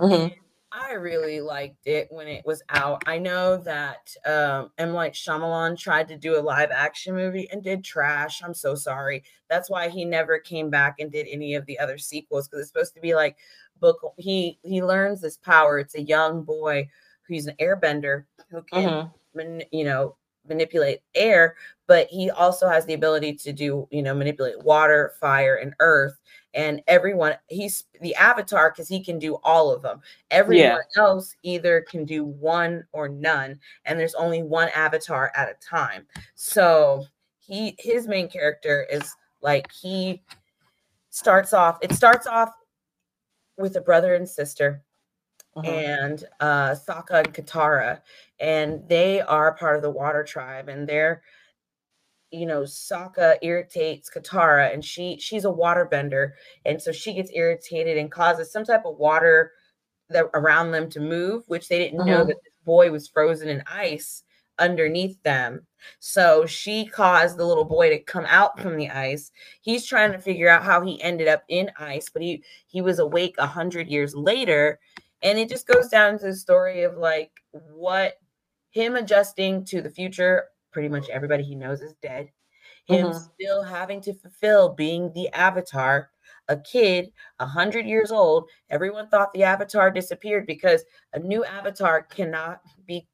Mm-hmm. I really liked it when it was out. I know that um M. Night Shyamalan tried to do a live action movie and did trash. I'm so sorry. That's why he never came back and did any of the other sequels because it's supposed to be like book. He he learns this power. It's a young boy who's an airbender who can, mm-hmm. you know, manipulate air, but he also has the ability to do, you know, manipulate water, fire, and earth. And everyone, he's the avatar because he can do all of them. Everyone yeah. else either can do one or none, and there's only one avatar at a time. So he, his main character is like he starts off. It starts off with a brother and sister uh-huh. and uh, Sokka and Katara, and they are part of the Water Tribe, and they're you know Sokka irritates Katara, and she she's a waterbender, and so she gets irritated and causes some type of water that around them to move, which they didn't uh-huh. know that this boy was frozen in ice underneath them. So she caused the little boy to come out from the ice. He's trying to figure out how he ended up in ice, but he he was awake a hundred years later and it just goes down to the story of like what him adjusting to the future. Pretty much everybody he knows is dead. Him mm-hmm. still having to fulfill being the avatar, a kid, a hundred years old. Everyone thought the avatar disappeared because a new avatar cannot be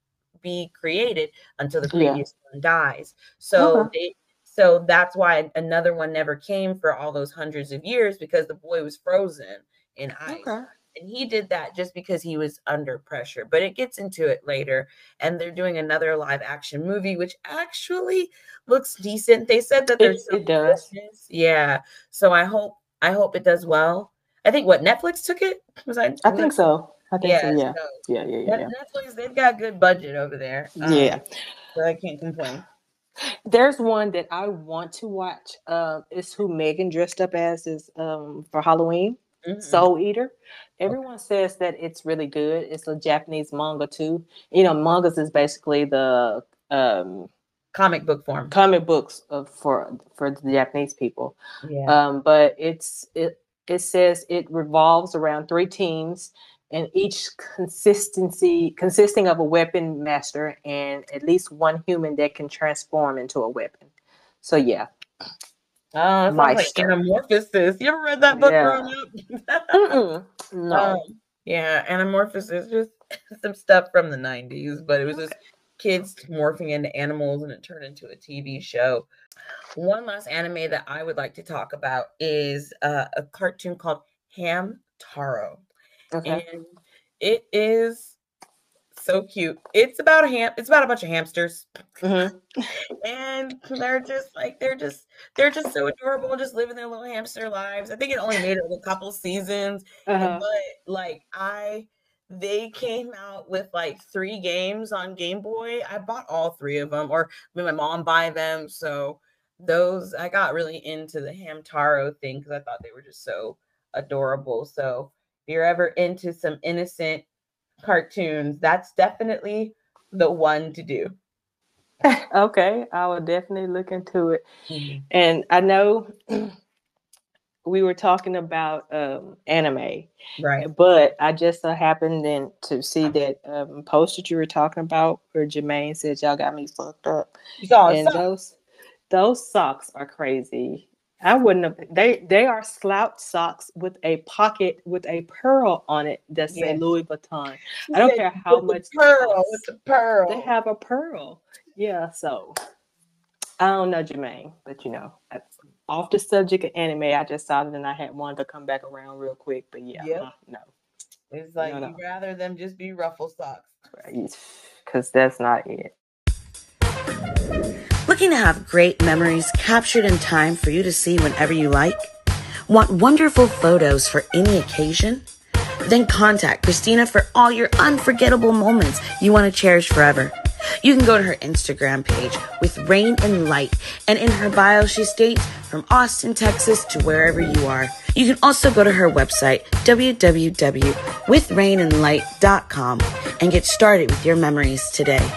be created until the previous yeah. one dies. So they so that's why another one never came for all those hundreds of years because the boy was frozen in ice. Okay and he did that just because he was under pressure but it gets into it later and they're doing another live action movie which actually looks decent. They said that there's it, it does. yeah so i hope i hope it does well. I think what netflix took it? Was i i think so. I think yeah, so yeah so, yeah yeah yeah, yeah. netflix they've got good budget over there um, yeah so i can't complain. There's one that I want to watch. Uh, it's who Megan dressed up as is um, for Halloween. Mm-hmm. Soul Eater. Everyone says that it's really good. It's a Japanese manga too. You know, mangas is basically the um, comic book form. Comic books of, for for the Japanese people. Yeah. Um, but it's it it says it revolves around three teams and each consistency consisting of a weapon master and at least one human that can transform into a weapon. So yeah, Oh, it like Anamorphosis. You ever read that book yeah. growing up? no. Um, yeah, Anamorphosis. Just some stuff from the 90s, but it was just kids morphing into animals and it turned into a TV show. One last anime that I would like to talk about is uh, a cartoon called Ham Taro. Okay. And it is so cute. It's about a ham, it's about a bunch of hamsters. Mhm. And they're just like they're just they're just so adorable, just living their little hamster lives. I think it only made it a couple seasons, Uh-huh. but like I they came out with like three games on Game Boy. I bought all three of them, or made my mom buy them. So those I got really into the Hamtaro thing because I thought they were just so adorable. So if you're ever into some innocent cartoons, that's definitely the one to do. okay, I will definitely look into it. And I know we were talking about um, anime, Right. but I just so happened then to see that um, post that you were talking about where Jermaine said y'all got me fucked up. And those those socks are crazy. I wouldn't have they they are slouch socks with a pocket with a pearl on it that say Yes. Louis Vuitton. I don't care how much pearl with the pearl. They have a pearl. Yeah, so I don't know Jermaine, but you know, I- off the subject of anime, I just saw it and I had wanted to come back around real quick, but yeah, Yep. uh, no, It's like No, no. you'd rather them just be ruffle socks. because that's not it. Looking to have great memories captured in time for you to see whenever you like? Want wonderful photos for any occasion? Then contact Christina for all your unforgettable moments you want to cherish forever. You can go to her Instagram page with Rain and Light, and in her bio, she states from Austin, Texas to wherever you are. You can also go to her website, www.withrainandlight.com, and get started with your memories today.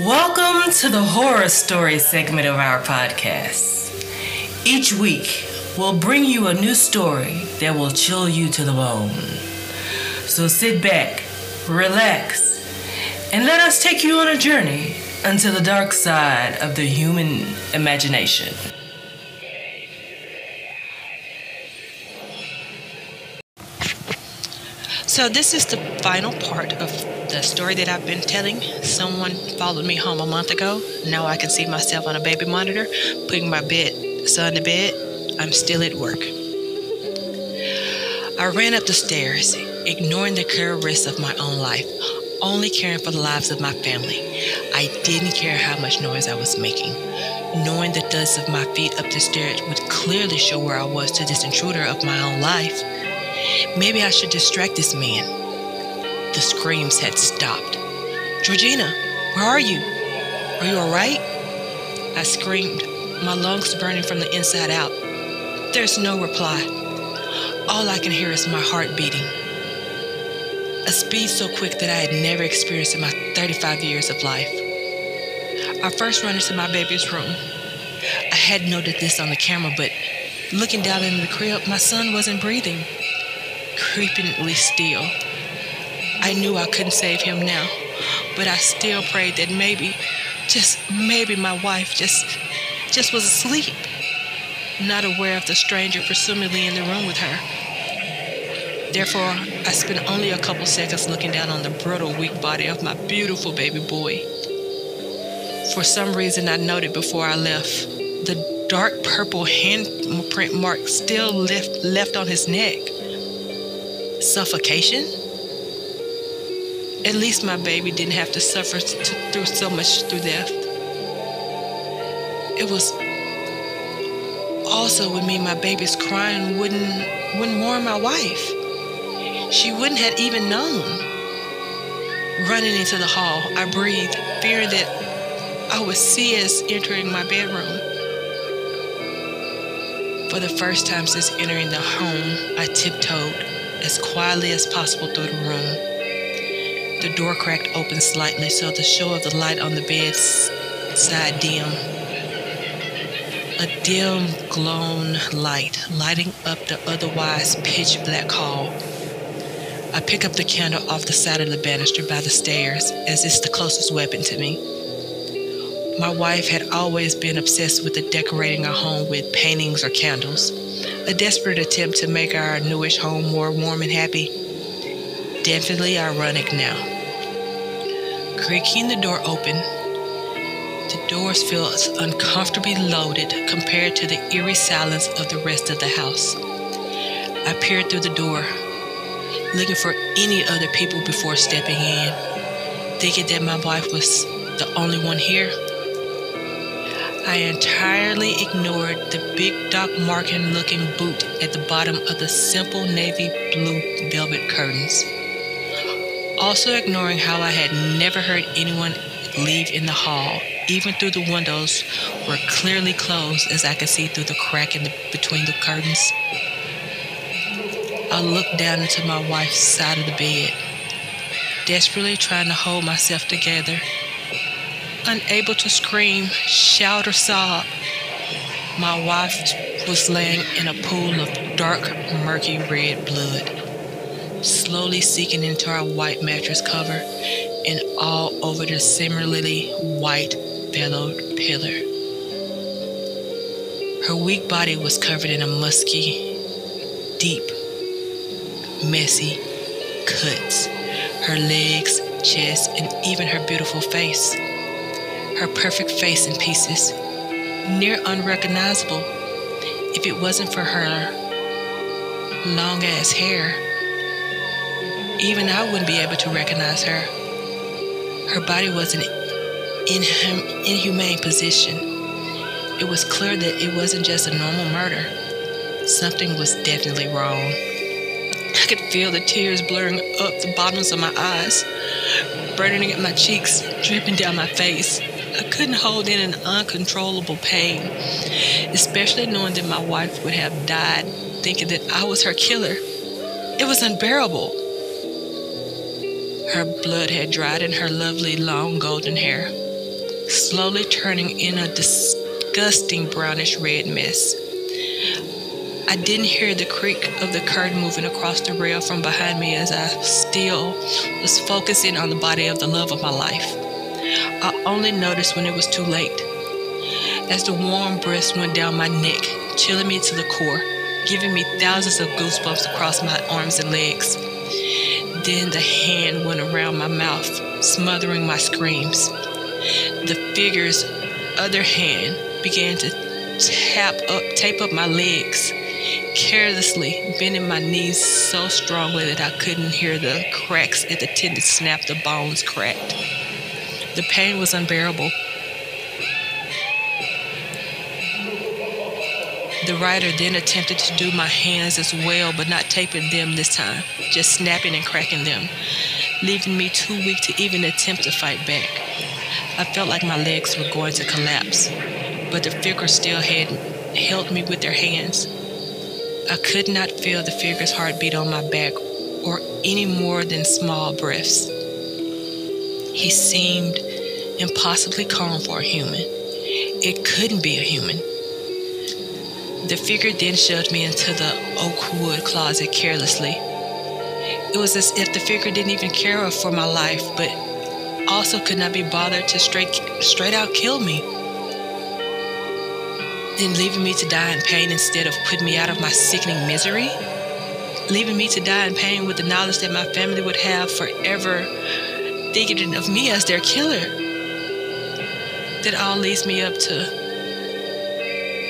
Welcome to the horror story segment of our podcast. Each week, we'll bring you a new story that will chill you to the bone. So sit back, relax, and let us take you on a journey into the dark side of the human imagination. So this is the final part of the story that I've been telling. Someone followed me home a month ago. Now I can see myself on a baby monitor, putting my bed son to bed. I'm still at work. I ran up the stairs, ignoring the current risks of my own life, only caring for the lives of my family. I didn't care how much noise I was making. Knowing the thuds of my feet up the stairs would clearly show where I was to this intruder of my own life. Maybe I should distract this man. The screams had stopped. Georgina, where are you? Are you all right? I screamed, my lungs burning from the inside out. There's no reply. All I can hear is my heart beating. A speed so quick that I had never experienced in my 35 years of life. I first run into my baby's room. I had noted this on the camera, but looking down into the crib, my son wasn't breathing creepingly still. I knew I couldn't save him now, but I still prayed that maybe, just maybe my wife just just was asleep, not aware of the stranger presumably in the room with her. Therefore, I spent only a couple seconds looking down on the brittle, weak body of my beautiful baby boy. For some reason, I noted before I left the dark purple handprint mark still left, left on his neck. Suffocation? At least my baby didn't have to suffer through so much through death. It was also would mean my baby's crying wouldn't wouldn't warn my wife. She wouldn't have even known. Running into the hall, I breathed, fearing that I would see us entering my bedroom. For the first time since entering the home, I tiptoed as quietly as possible through the room. The door cracked open slightly so the show of the light on the bed's side dim. A dim, glowing light lighting up the otherwise pitch black hall. I pick up the candle off the side of the banister by the stairs, as it's the closest weapon to me. My wife had always been obsessed with decorating our home with paintings or candles. a desperate attempt to make our newish home more warm and happy. Definitely ironic now. Creaking the door open, the doors feel uncomfortably loaded compared to the eerie silence of the rest of the house. I peered through the door, looking for any other people before stepping in, thinking that my wife was the only one here. I entirely ignored the big Doc Martin looking boot at the bottom of the simple navy blue velvet curtains. Also ignoring how I had never heard anyone leave in the hall, even through the windows were clearly closed as I could see through the crack in the, between the curtains. I looked down into my wife's side of the bed, desperately trying to hold myself together unable to scream, shout, or sob. My wife was laying in a pool of dark, murky red blood, slowly seeking into our white mattress cover and all over the similarly white bellowed pillar. Her weak body was covered in a musky, deep, messy cuts. Her legs, chest, and even her beautiful face her perfect face in pieces, near unrecognizable if it wasn't for her long ass hair. Even I wouldn't be able to recognize her. Her body was in an inhumane position. It was clear that it wasn't just a normal murder. Something was definitely wrong. I could feel the tears blurring up the bottoms of my eyes, burning at my cheeks, dripping down my face. I couldn't hold in an uncontrollable pain, especially knowing that my wife would have died thinking that I was her killer. It was unbearable. Her blood had dried in her lovely long golden hair, slowly turning in a disgusting brownish red mess. I didn't hear the creak of the curtain moving across the rail from behind me as I still was focusing on the body of the love of my life. I only noticed when it was too late. As the warm breath went down my neck, chilling me to the core, giving me thousands of goosebumps across my arms and legs. Then the hand went around my mouth, smothering my screams. The figure's other hand began to tap up, tape up my legs, carelessly bending my knees so strongly that I couldn't hear the cracks at the tendon snap the bones cracked. The pain was unbearable. The writer then attempted to do my hands as well, but not taping them this time, just snapping and cracking them, leaving me too weak to even attempt to fight back. I felt like my legs were going to collapse, but the figure still had held me with their hands. I could not feel the figure's heartbeat on my back or any more than small breaths. He seemed impossibly calm for a human. It couldn't be a human. The figure then shoved me into the oak wood closet carelessly. It was as if the figure didn't even care for my life, but also could not be bothered to straight, straight out kill me. Then leaving me to die in pain instead of putting me out of my sickening misery? Leaving me to die in pain with the knowledge that my family would have forever thinking of me as their killer. That all leads me up to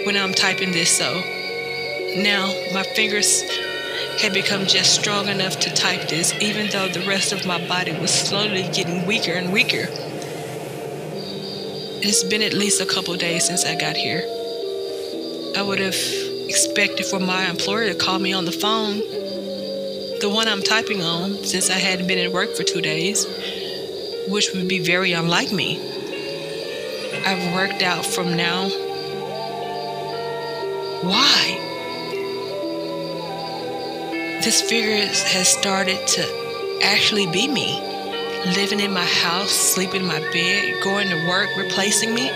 when I'm typing this. So now my fingers had become just strong enough to type this, even though the rest of my body was slowly getting weaker and weaker. It's been at least a couple days since I got here. I would have expected for my employer to call me on the phone, the one I'm typing on, since I hadn't been at work for two days which would be very unlike me. I've worked out from now. Why? This figure has started to actually be me. Living in my house, sleeping in my bed, going to work, replacing me.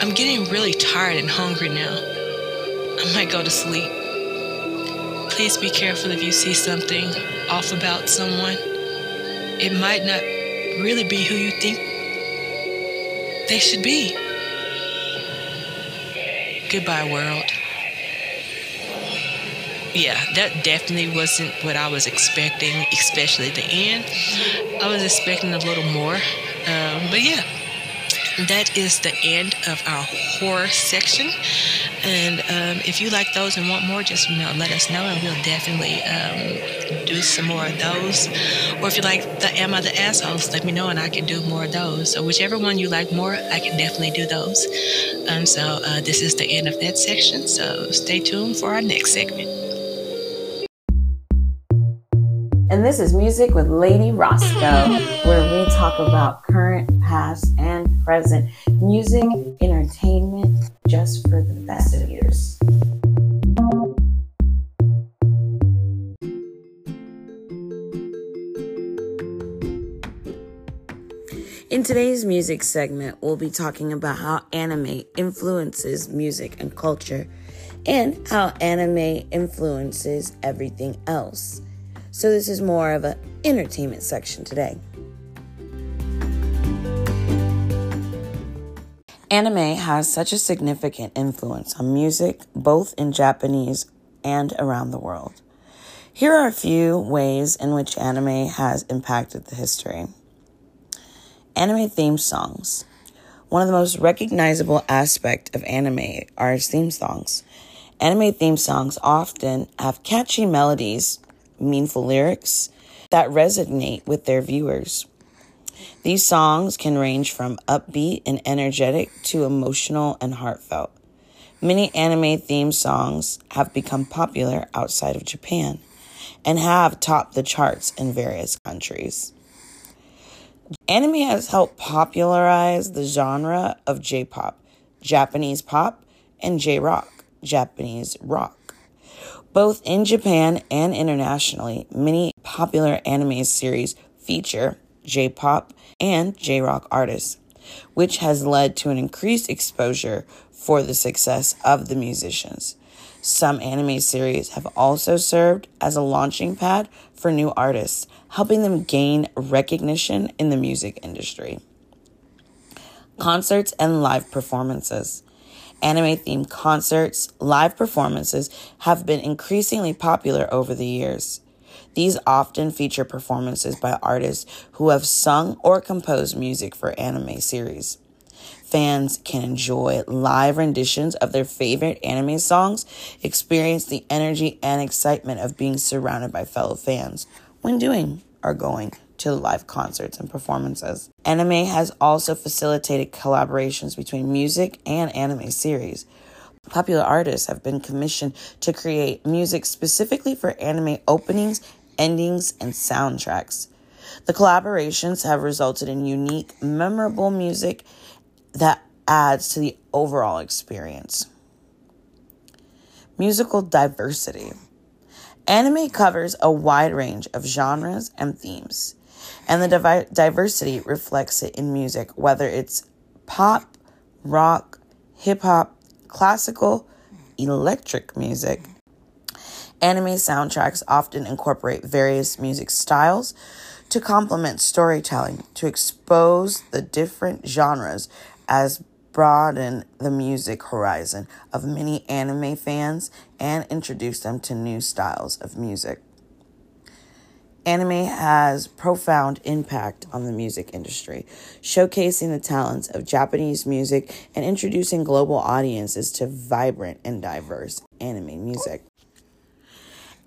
I'm getting really tired and hungry now. I might go to sleep. Please be careful if you see something off about someone it might not really be who you think they should be. Goodbye, world. Yeah, that definitely wasn't what I was expecting, especially the end. I was expecting a little more. Um, but yeah that is the end of our horror section. And um, if you like those and want more, just you know, let us know, and we'll definitely um, do some more of those. Or if you like the Am I the Assholes, let me know, and I can do more of those. So whichever one you like more, I can definitely do those. Um, so uh, this is the end of that section. So stay tuned for our next segment. And this is Music with Lady Roscoe, where we talk about current, past, and present music, entertainment, just for the best of ears. In today's music segment, we'll be talking about how anime influences music and culture, and how anime influences everything else. So, this is more of an entertainment section today. Anime has such a significant influence on music, both in Japanese and around the world. Here are a few ways in which anime has impacted the history. Anime theme songs. One of the most recognizable aspects of anime are its theme songs. Anime theme songs often have catchy melodies, meaningful lyrics that resonate with their viewers. These songs can range from upbeat and energetic to emotional and heartfelt. Many anime theme songs have become popular outside of Japan and have topped the charts in various countries. Anime has helped popularize the genre of J pop, Japanese pop, and J rock, Japanese rock. Both in Japan and internationally, many popular anime series feature J pop and J rock artists, which has led to an increased exposure for the success of the musicians. Some anime series have also served as a launching pad for new artists, helping them gain recognition in the music industry. Concerts and live performances. Anime themed concerts, live performances have been increasingly popular over the years. These often feature performances by artists who have sung or composed music for anime series. Fans can enjoy live renditions of their favorite anime songs, experience the energy and excitement of being surrounded by fellow fans when doing or going to live concerts and performances. Anime has also facilitated collaborations between music and anime series. Popular artists have been commissioned to create music specifically for anime openings, endings, and soundtracks. The collaborations have resulted in unique, memorable music that adds to the overall experience. Musical diversity. Anime covers a wide range of genres and themes, and the divi- diversity reflects it in music, whether it's pop, rock, hip hop, classical, electric music. Anime soundtracks often incorporate various music styles to complement storytelling, to expose the different genres as broaden the music horizon of many anime fans and introduce them to new styles of music. Anime has profound impact on the music industry, showcasing the talents of Japanese music and introducing global audiences to vibrant and diverse anime music.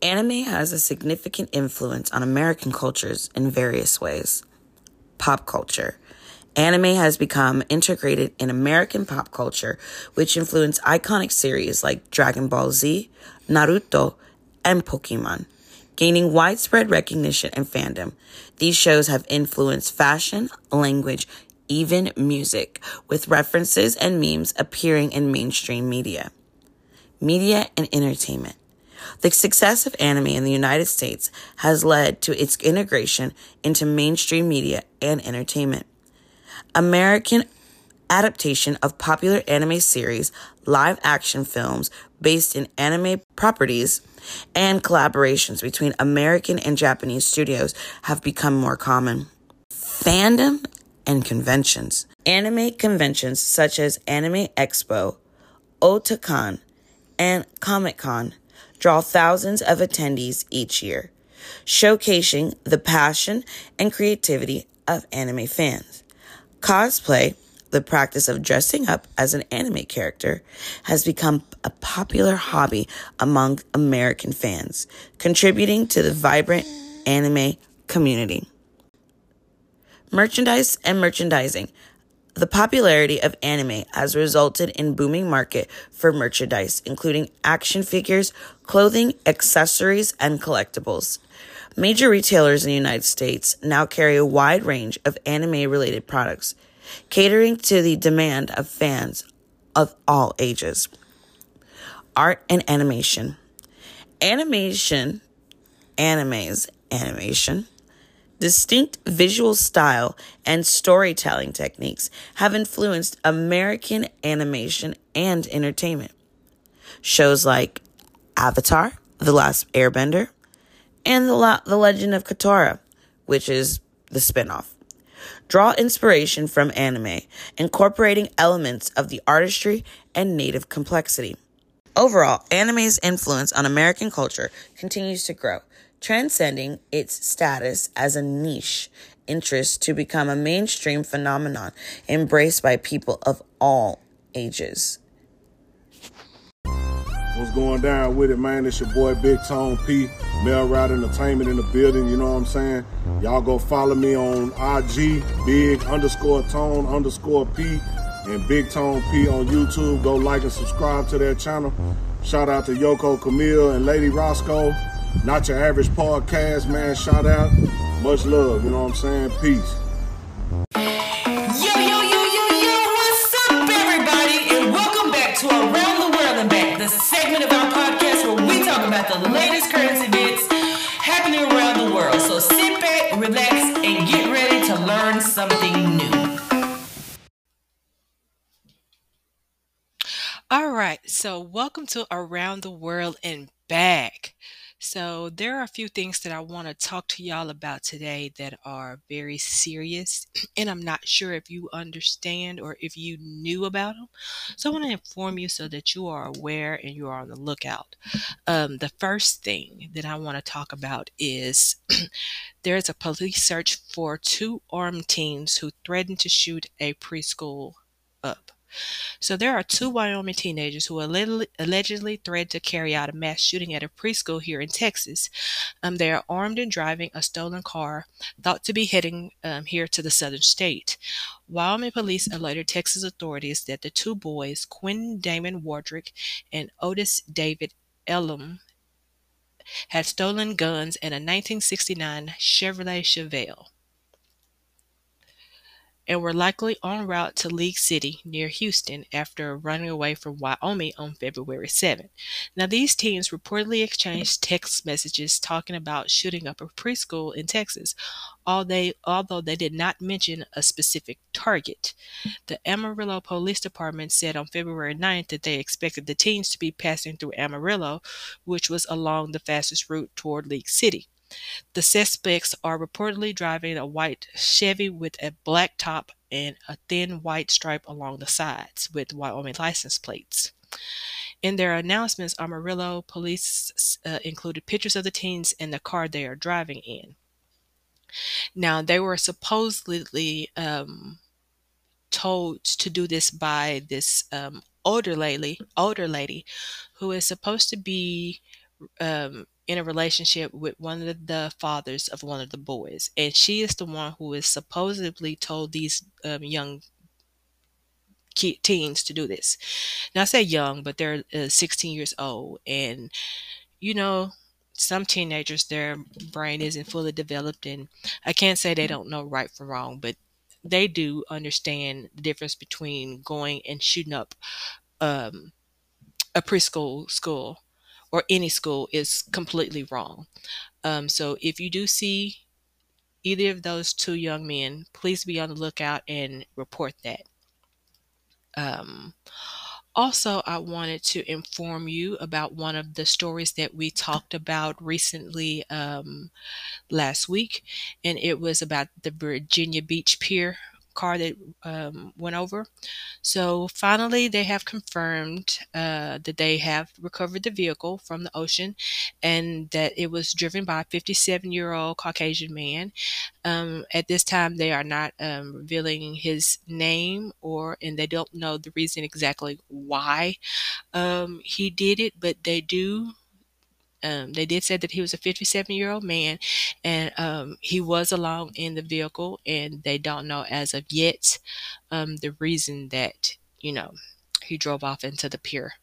Anime has a significant influence on American cultures in various ways. Pop culture. Anime has become integrated in American pop culture, which influenced iconic series like Dragon Ball Z, Naruto, and Pokemon. Gaining widespread recognition and fandom, these shows have influenced fashion, language, even music, with references and memes appearing in mainstream media. Media and entertainment. The success of anime in the United States has led to its integration into mainstream media and entertainment. American adaptation of popular anime series, live action films based in anime properties, and collaborations between American and Japanese studios have become more common. Fandom and conventions. Anime conventions such as Anime Expo, Otakon, and Comic Con draw thousands of attendees each year, showcasing the passion and creativity of anime fans. Cosplay, the practice of dressing up as an anime character, has become a popular hobby among American fans, contributing to the vibrant anime community. Merchandise and merchandising. The popularity of anime has resulted in booming market for merchandise, including action figures, clothing, accessories, and collectibles. Major retailers in the United States now carry a wide range of anime related products, catering to the demand of fans of all ages. Art and animation. Animation, animes, animation Distinct visual style and storytelling techniques have influenced American animation and entertainment. Shows like Avatar, The Last Airbender, and The, La- the Legend of Korra, which is the spinoff, draw inspiration from anime, incorporating elements of the artistry and native complexity. Overall, anime's influence on American culture continues to grow, transcending its status as a niche interest to become a mainstream phenomenon embraced by people of all ages. What's going down with it, man? It's your boy Big Tone P, Mel Route Entertainment in the building, you know what I'm saying? Y'all go follow me on IG, Big underscore Tone underscore P, and Big Tone P on YouTube. Go like and subscribe to their channel. Shout out to Yoko Camille and Lady Roscoe. Not your average podcast, man. Shout out. Much love, you know what I'm saying? Peace. Yo, yo, yo, yo, yo, what's up, everybody? And welcome back to Around of our podcast where we talk about the latest current events happening around the world. So sit back, relax, and get ready to learn something new. All right, so welcome to Around the World and Back. So, there are a few things that I want to talk to y'all about today that are very serious, and I'm not sure if you understand or if you knew about them. So, I want to inform you so that you are aware and you are on the lookout. Um, the first thing that I want to talk about is there is a police search for two armed teens who threatened to shoot a preschool up. So there are two Wyoming teenagers who allegedly threatened to carry out a mass shooting at a preschool here in Texas. Um, they are armed and driving a stolen car, thought to be heading um, here to the southern state. Wyoming police alerted Texas authorities that the two boys, Quinn Damon Wardrick and Otis David Elam, had stolen guns and a 1969 Chevrolet Chevelle and were likely en route to League City near Houston after running away from Wyoming on February 7. Now, these teens reportedly exchanged text messages talking about shooting up a preschool in Texas, although they did not mention a specific target. The Amarillo Police Department said on February 9th that they expected the teens to be passing through Amarillo, which was along the fastest route toward League City. The suspects are reportedly driving a white Chevy with a black top and a thin white stripe along the sides with Wyoming license plates. In their announcements, Amarillo police uh, included pictures of the teens and the car they are driving in. Now, they were supposedly um, told to do this by this um, older lady, older lady, who is supposed to be um, in a relationship with one of the fathers of one of the boys, and she is the one who is supposedly told these um, young teens to do this. Now I say young, but they're uh, 16 years old, and you know some teenagers their brain isn't fully developed, and I can't say they don't know right from wrong, but they do understand the difference between going and shooting up um, a preschool school or any school is completely wrong. Um, so if you do see either of those two young men, please be on the lookout and report that. Um, also, I wanted to inform you about one of the stories that we talked about recently um, last week, and it was about the Virginia Beach Pier car that um, went over. So finally, they have confirmed uh, that they have recovered the vehicle from the ocean and that it was driven by a 57 year old Caucasian man. Um, at this time, they are not um, revealing his name or, and they don't know the reason exactly why um, he did it, but they do um, they did say that he was a 57 year old man and um, he was alone in the vehicle, and they don't know as of yet um, the reason that, you know, he drove off into the pier.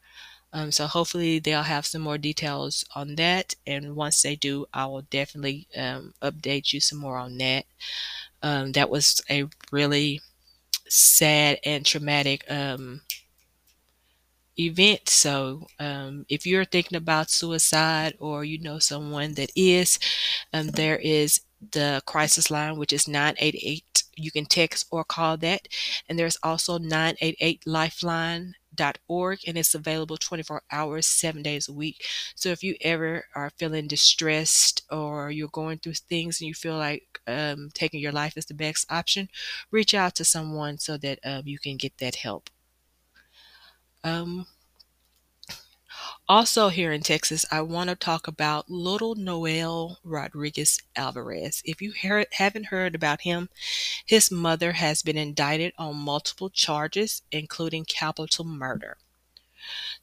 Um, so hopefully they'll have some more details on that. And once they do, I will definitely um, update you some more on that. Um, that was a really sad and traumatic um, event. So, um, if you're thinking about suicide or you know someone that is, um, there is the crisis line, which is 988. You can text or call that. And there's also 988 lifeline.org and it's available 24 hours, seven days a week. So if you ever are feeling distressed or you're going through things and you feel like um, taking your life is the best option, reach out to someone so that um, you can get that help. Um, also, here in Texas, I want to talk about little Noel Rodriguez Alvarez. If you haven't heard about him, his mother has been indicted on multiple charges, including capital murder.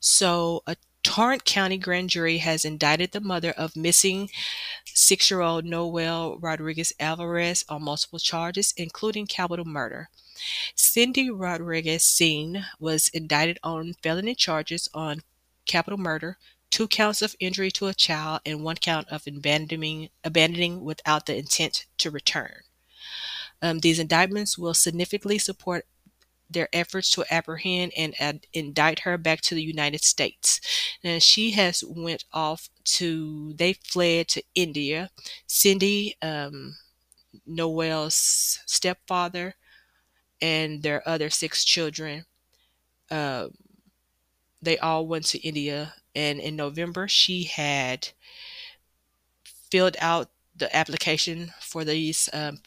So, a Tarrant County grand jury has indicted the mother of missing six year old Noel Rodriguez Alvarez on multiple charges, including capital murder. Cindy Rodriguez Singh was indicted on felony charges on capital murder, two counts of injury to a child, and one count of abandoning, abandoning without the intent to return. Um, these indictments will significantly support their efforts to apprehend and ad- indict her back to the United States. And she has went off to. They fled to India. Cindy, um, Noel's stepfather, and their other six children. Uh, they all went to India, and in November she had filled out the application for these um,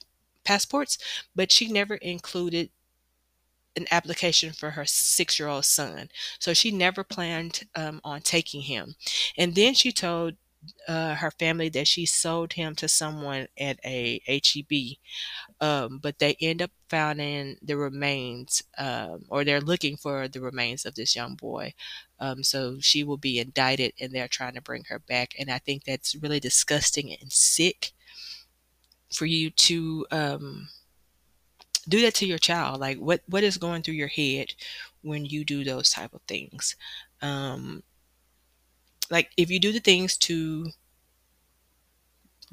passports, but she never included an application for her six year old son. So she never planned um, on taking him. And then she told uh, her family that she sold him to someone at a HEB um, but they end up finding the remains, um, or they're looking for the remains of this young boy. Um, so she will be indicted, and they're trying to bring her back. And I think that's really disgusting and sick for you to um, do that to your child. Like, what what is going through your head when you do those type of things? Like, if you do the things to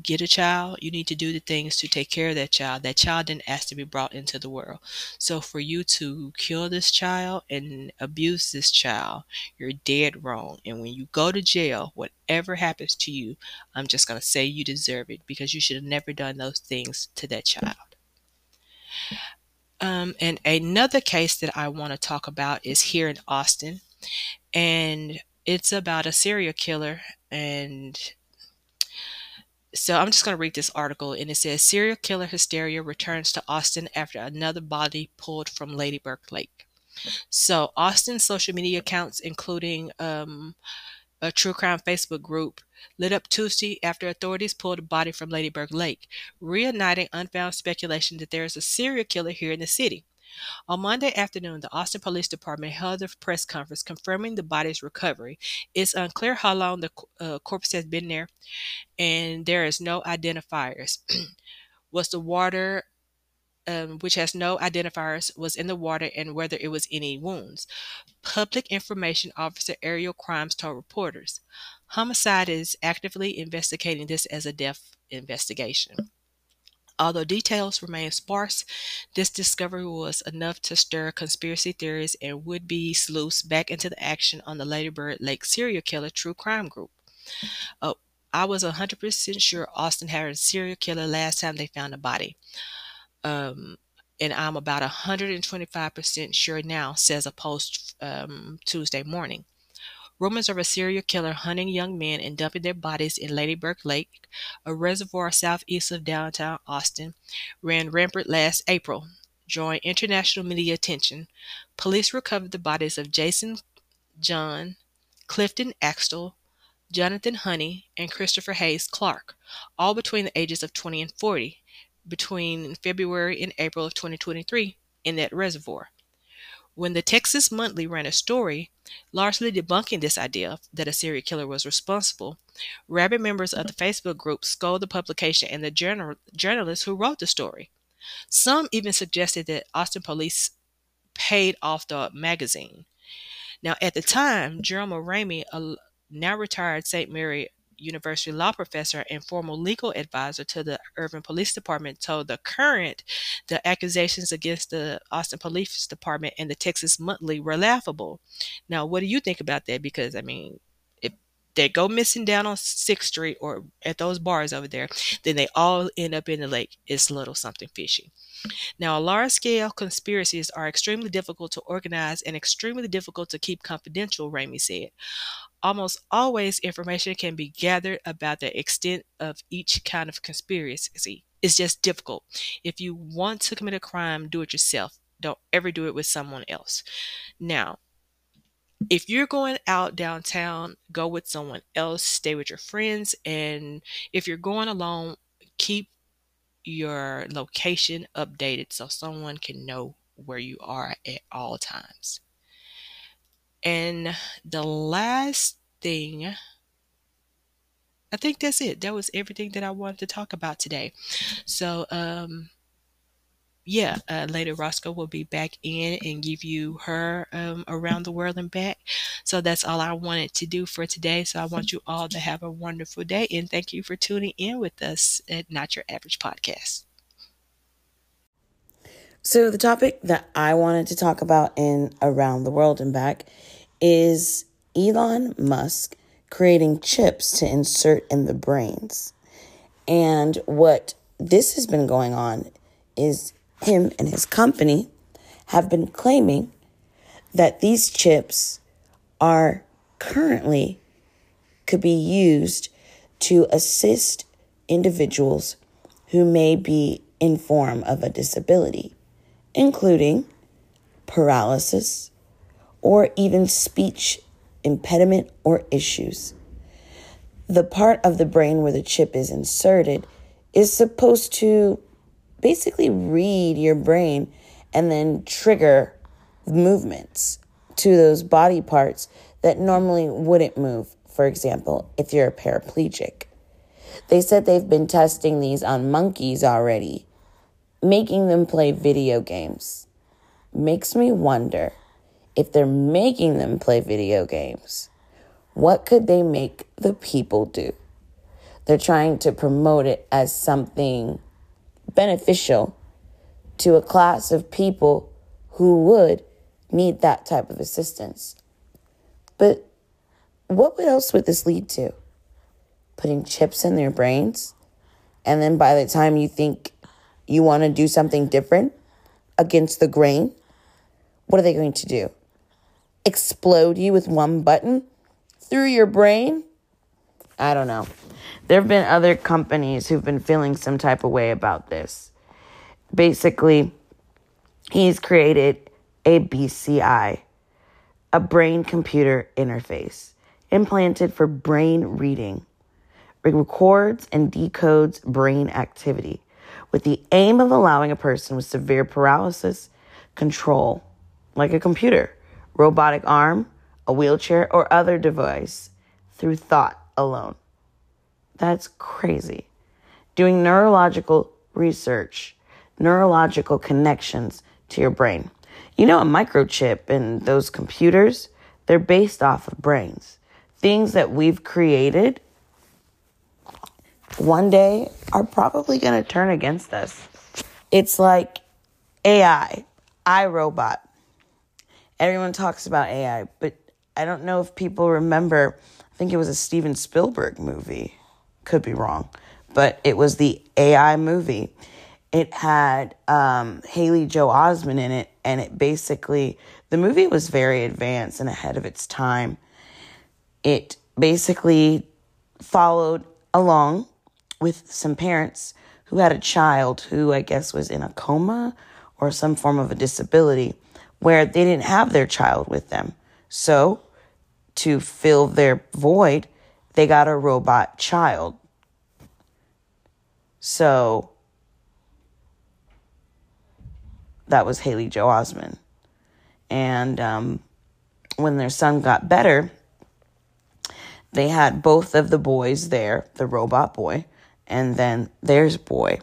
get a child, you need to do the things to take care of that child. That child didn't ask to be brought into the world. So for you to kill this child and abuse this child, you're dead wrong. And when you go to jail, whatever happens to you, I'm just going to say you deserve it because you should have never done those things to that child. Um, and another case that I want to talk about is here in Austin. And it's about a serial killer and so I'm just going to read this article, and it says serial killer hysteria returns to Austin after another body pulled from Lady Bird Lake. So Austin social media accounts, including um, a true crime Facebook group, lit up Tuesday after authorities pulled a body from Lady Bird Lake, reigniting unfound speculation that there is a serial killer here in the city. On Monday afternoon, the Austin Police Department held a press conference confirming the body's recovery. It's unclear how long the uh, corpse has been there, and there is no identifiers. was the water, um, which has no identifiers, was in the water and whether it was any wounds. Public Information Officer Ariel Crimes told reporters. Homicide is actively investigating this as a death investigation. Although details remain sparse, this discovery was enough to stir conspiracy theories and would be sleuths back into the action on the Lady Bird Lake serial killer true crime group. Uh, I was 100% sure Austin had a serial killer last time they found a body. Um, and I'm about 125% sure now, says a post um, Tuesday morning. Rumors of a serial killer hunting young men and dumping their bodies in Lady Bird Lake, a reservoir southeast of downtown Austin, ran rampant last April. drawing international media attention, police recovered the bodies of Jason John, Clifton Axtell, Jonathan Honey, and Christopher Hayes Clark, all between the ages of 20 and 40, between February and April of 2023 in that reservoir. When the Texas Monthly ran a story largely debunking this idea that a serial killer was responsible, rabid members of the Facebook group scolded the publication and the journal- journalist who wrote the story. Some even suggested that Austin police paid off the magazine. Now, at the time, Jerome Ramey, a now retired St. Mary University law professor and former legal advisor to the Irving Police Department, told the current the accusations against the Austin Police Department and the Texas Monthly were laughable. Now, what do you think about that? Because I mean, if they go missing down on Sixth Street or at those bars over there, then they all end up in the lake. It's a little something fishy. Now, large scale conspiracies are extremely difficult to organize and extremely difficult to keep confidential, Ramey said. Almost always, information can be gathered about the extent of each kind of conspiracy. It's just difficult. If you want to commit a crime, do it yourself. Don't ever do it with someone else. Now, if you're going out downtown, go with someone else, stay with your friends, and if you're going alone, keep your location updated so someone can know where you are at all times. And the last thing, I think that's it. That was everything that I wanted to talk about today. So, um, yeah, uh, Lady Roscoe will be back in and give you her um, around the world and back. So that's all I wanted to do for today. So I want you all to have a wonderful day and thank you for tuning in with us at Not Your Average Podcast. So, the topic that I wanted to talk about in Around the World and Back is Elon Musk creating chips to insert in the brains. And what this has been going on is him and his company have been claiming that these chips are currently could be used to assist individuals who may be in form of a disability including paralysis or even speech impediment or issues. The part of the brain where the chip is inserted is supposed to basically read your brain and then trigger movements to those body parts that normally wouldn't move. For example, if you're a paraplegic. They said they've been testing these on monkeys already making them play video games makes me wonder if they're making them play video games, what could they make the people do? They're trying to promote it as something beneficial to a class of people who would need that type of assistance. But what else would this lead to? Putting chips in their brains? And then by the time you think you want to do something different against the grain, what are they going to do? Explode you with one button through your brain? I don't know. There have been other companies who've been feeling some type of way about this. Basically, he's created a BCI, a brain computer interface, implanted for brain reading. It records and decodes brain activity with the aim of allowing a person with severe paralysis control, like a computer, robotic arm, a wheelchair, or other device through thought alone. That's crazy. Doing neurological research, neurological connections to your brain. You know, a microchip and those computers, they're based off of brains. Things that we've created one day are probably going to turn against us. It's like AI, iRobot. Everyone talks about AI, but I don't know if people remember. I think it was a Steven Spielberg movie. Could be wrong, but it was the AI movie. It had um, Haley Joel Osment in it, and it basically the movie was very advanced and ahead of its time. It basically followed along with some parents who had a child who I guess was in a coma or some form of a disability where they didn't have their child with them. So, to fill their void, they got a robot child. So, that was Haley Joel Osment. And um, when their son got better, they had both of the boys there, the robot boy, and then there's boy.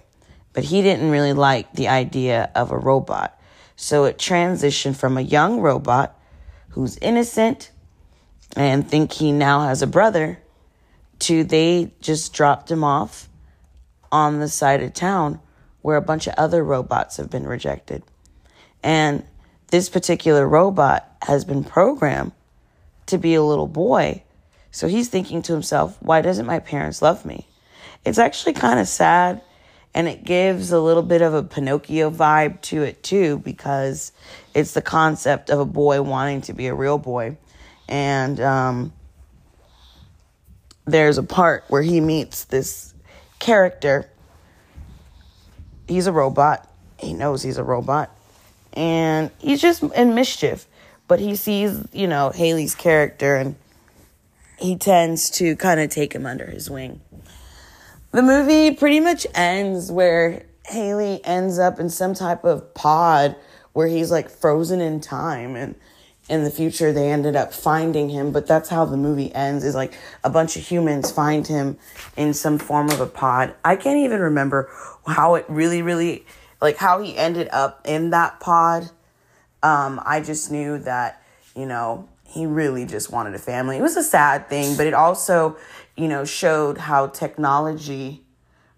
But he didn't really like the idea of a robot. So it transitioned from a young robot who's innocent and think he now has a brother to they just dropped him off on the side of town where a bunch of other robots have been rejected. And this particular robot has been programmed to be a little boy. So he's thinking to himself, why doesn't my parents love me? It's actually kind of sad and it gives a little bit of a Pinocchio vibe to it too because it's the concept of a boy wanting to be a real boy. And um, there's a part where he meets this character. He's a robot. He knows he's a robot and he's just in mischief. But he sees, you know, Haley's character and he tends to kind of take him under his wing. The movie pretty much ends where Haley ends up in some type of pod where he's like frozen in time and in the future they ended up finding him but that's how the movie ends is like a bunch of humans find him in some form of a pod i can't even remember how it really really like how he ended up in that pod. Um, I just knew that, you know, he really just wanted a family. It was a sad thing, but it also, you know, showed how technology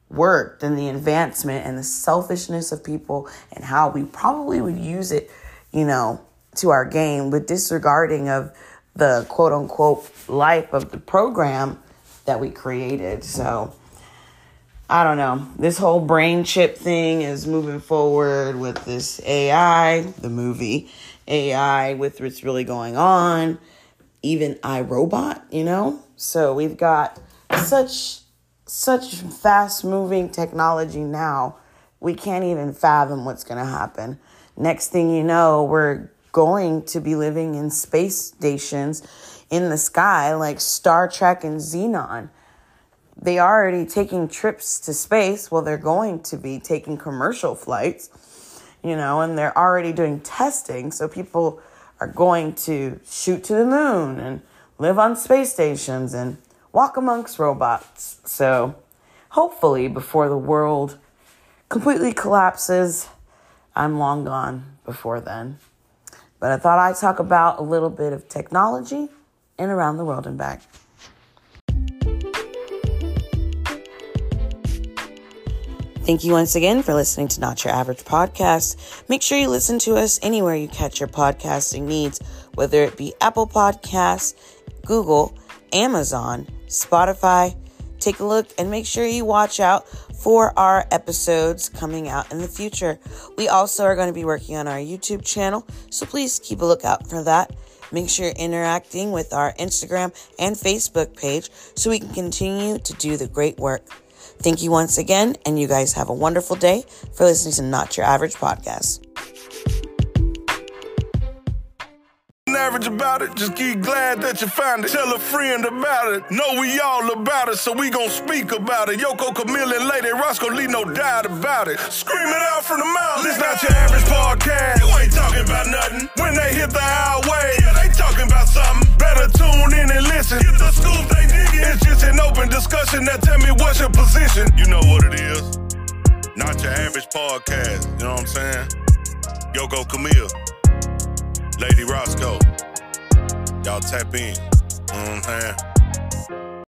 worked and the advancement and the selfishness of people and how we probably would use it, you know, to our game with disregarding of the quote unquote life of the program that we created. So, I don't know. This whole brain chip thing is moving forward with this AI, the movie AI, with what's really going on. Even iRobot, you know? So we've got such such fast moving technology now. We can't even fathom what's going to happen. Next thing you know, we're going to be living in space stations in the sky like Star Trek and Xenon they are already taking trips to space. Well, they're going to be taking commercial flights, you know, and they're already doing testing. So people are going to shoot to the moon and live on space stations and walk amongst robots. So hopefully, before the world completely collapses, I'm long gone before then. But I thought I'd talk about a little bit of technology and around the world and back. Thank you once again for listening to Not Your Average Podcast. Make sure you listen to us anywhere you catch your podcasting needs, whether it be Apple Podcasts, Google, Amazon, Spotify. Take a look and make sure you watch out for our episodes coming out in the future. We also are going to be working on our YouTube channel, so please keep a lookout for that. Make sure you're interacting with our Instagram and Facebook page so we can continue to do the great work. Thank you once again, and you guys have a wonderful day for listening to Not Your Average Podcast. average about it. Just get glad that you found it. Tell a friend about it. Know we all about it, so we gon' speak about it. Yoko, Camille, and Lady Roscoe, leave no doubt about it. Scream it out from the mouth. This not your average podcast. You ain't talking about nothing. When they hit the highway, yeah, they talking about something. Better tune in and listen. Get the scoop. It's just an open discussion. Now tell me what's your position. You know what it is. Not your average podcast. You know what I'm saying? Yoko, Camille. Lady Roscoe. Y'all tap in. You know what I'm saying?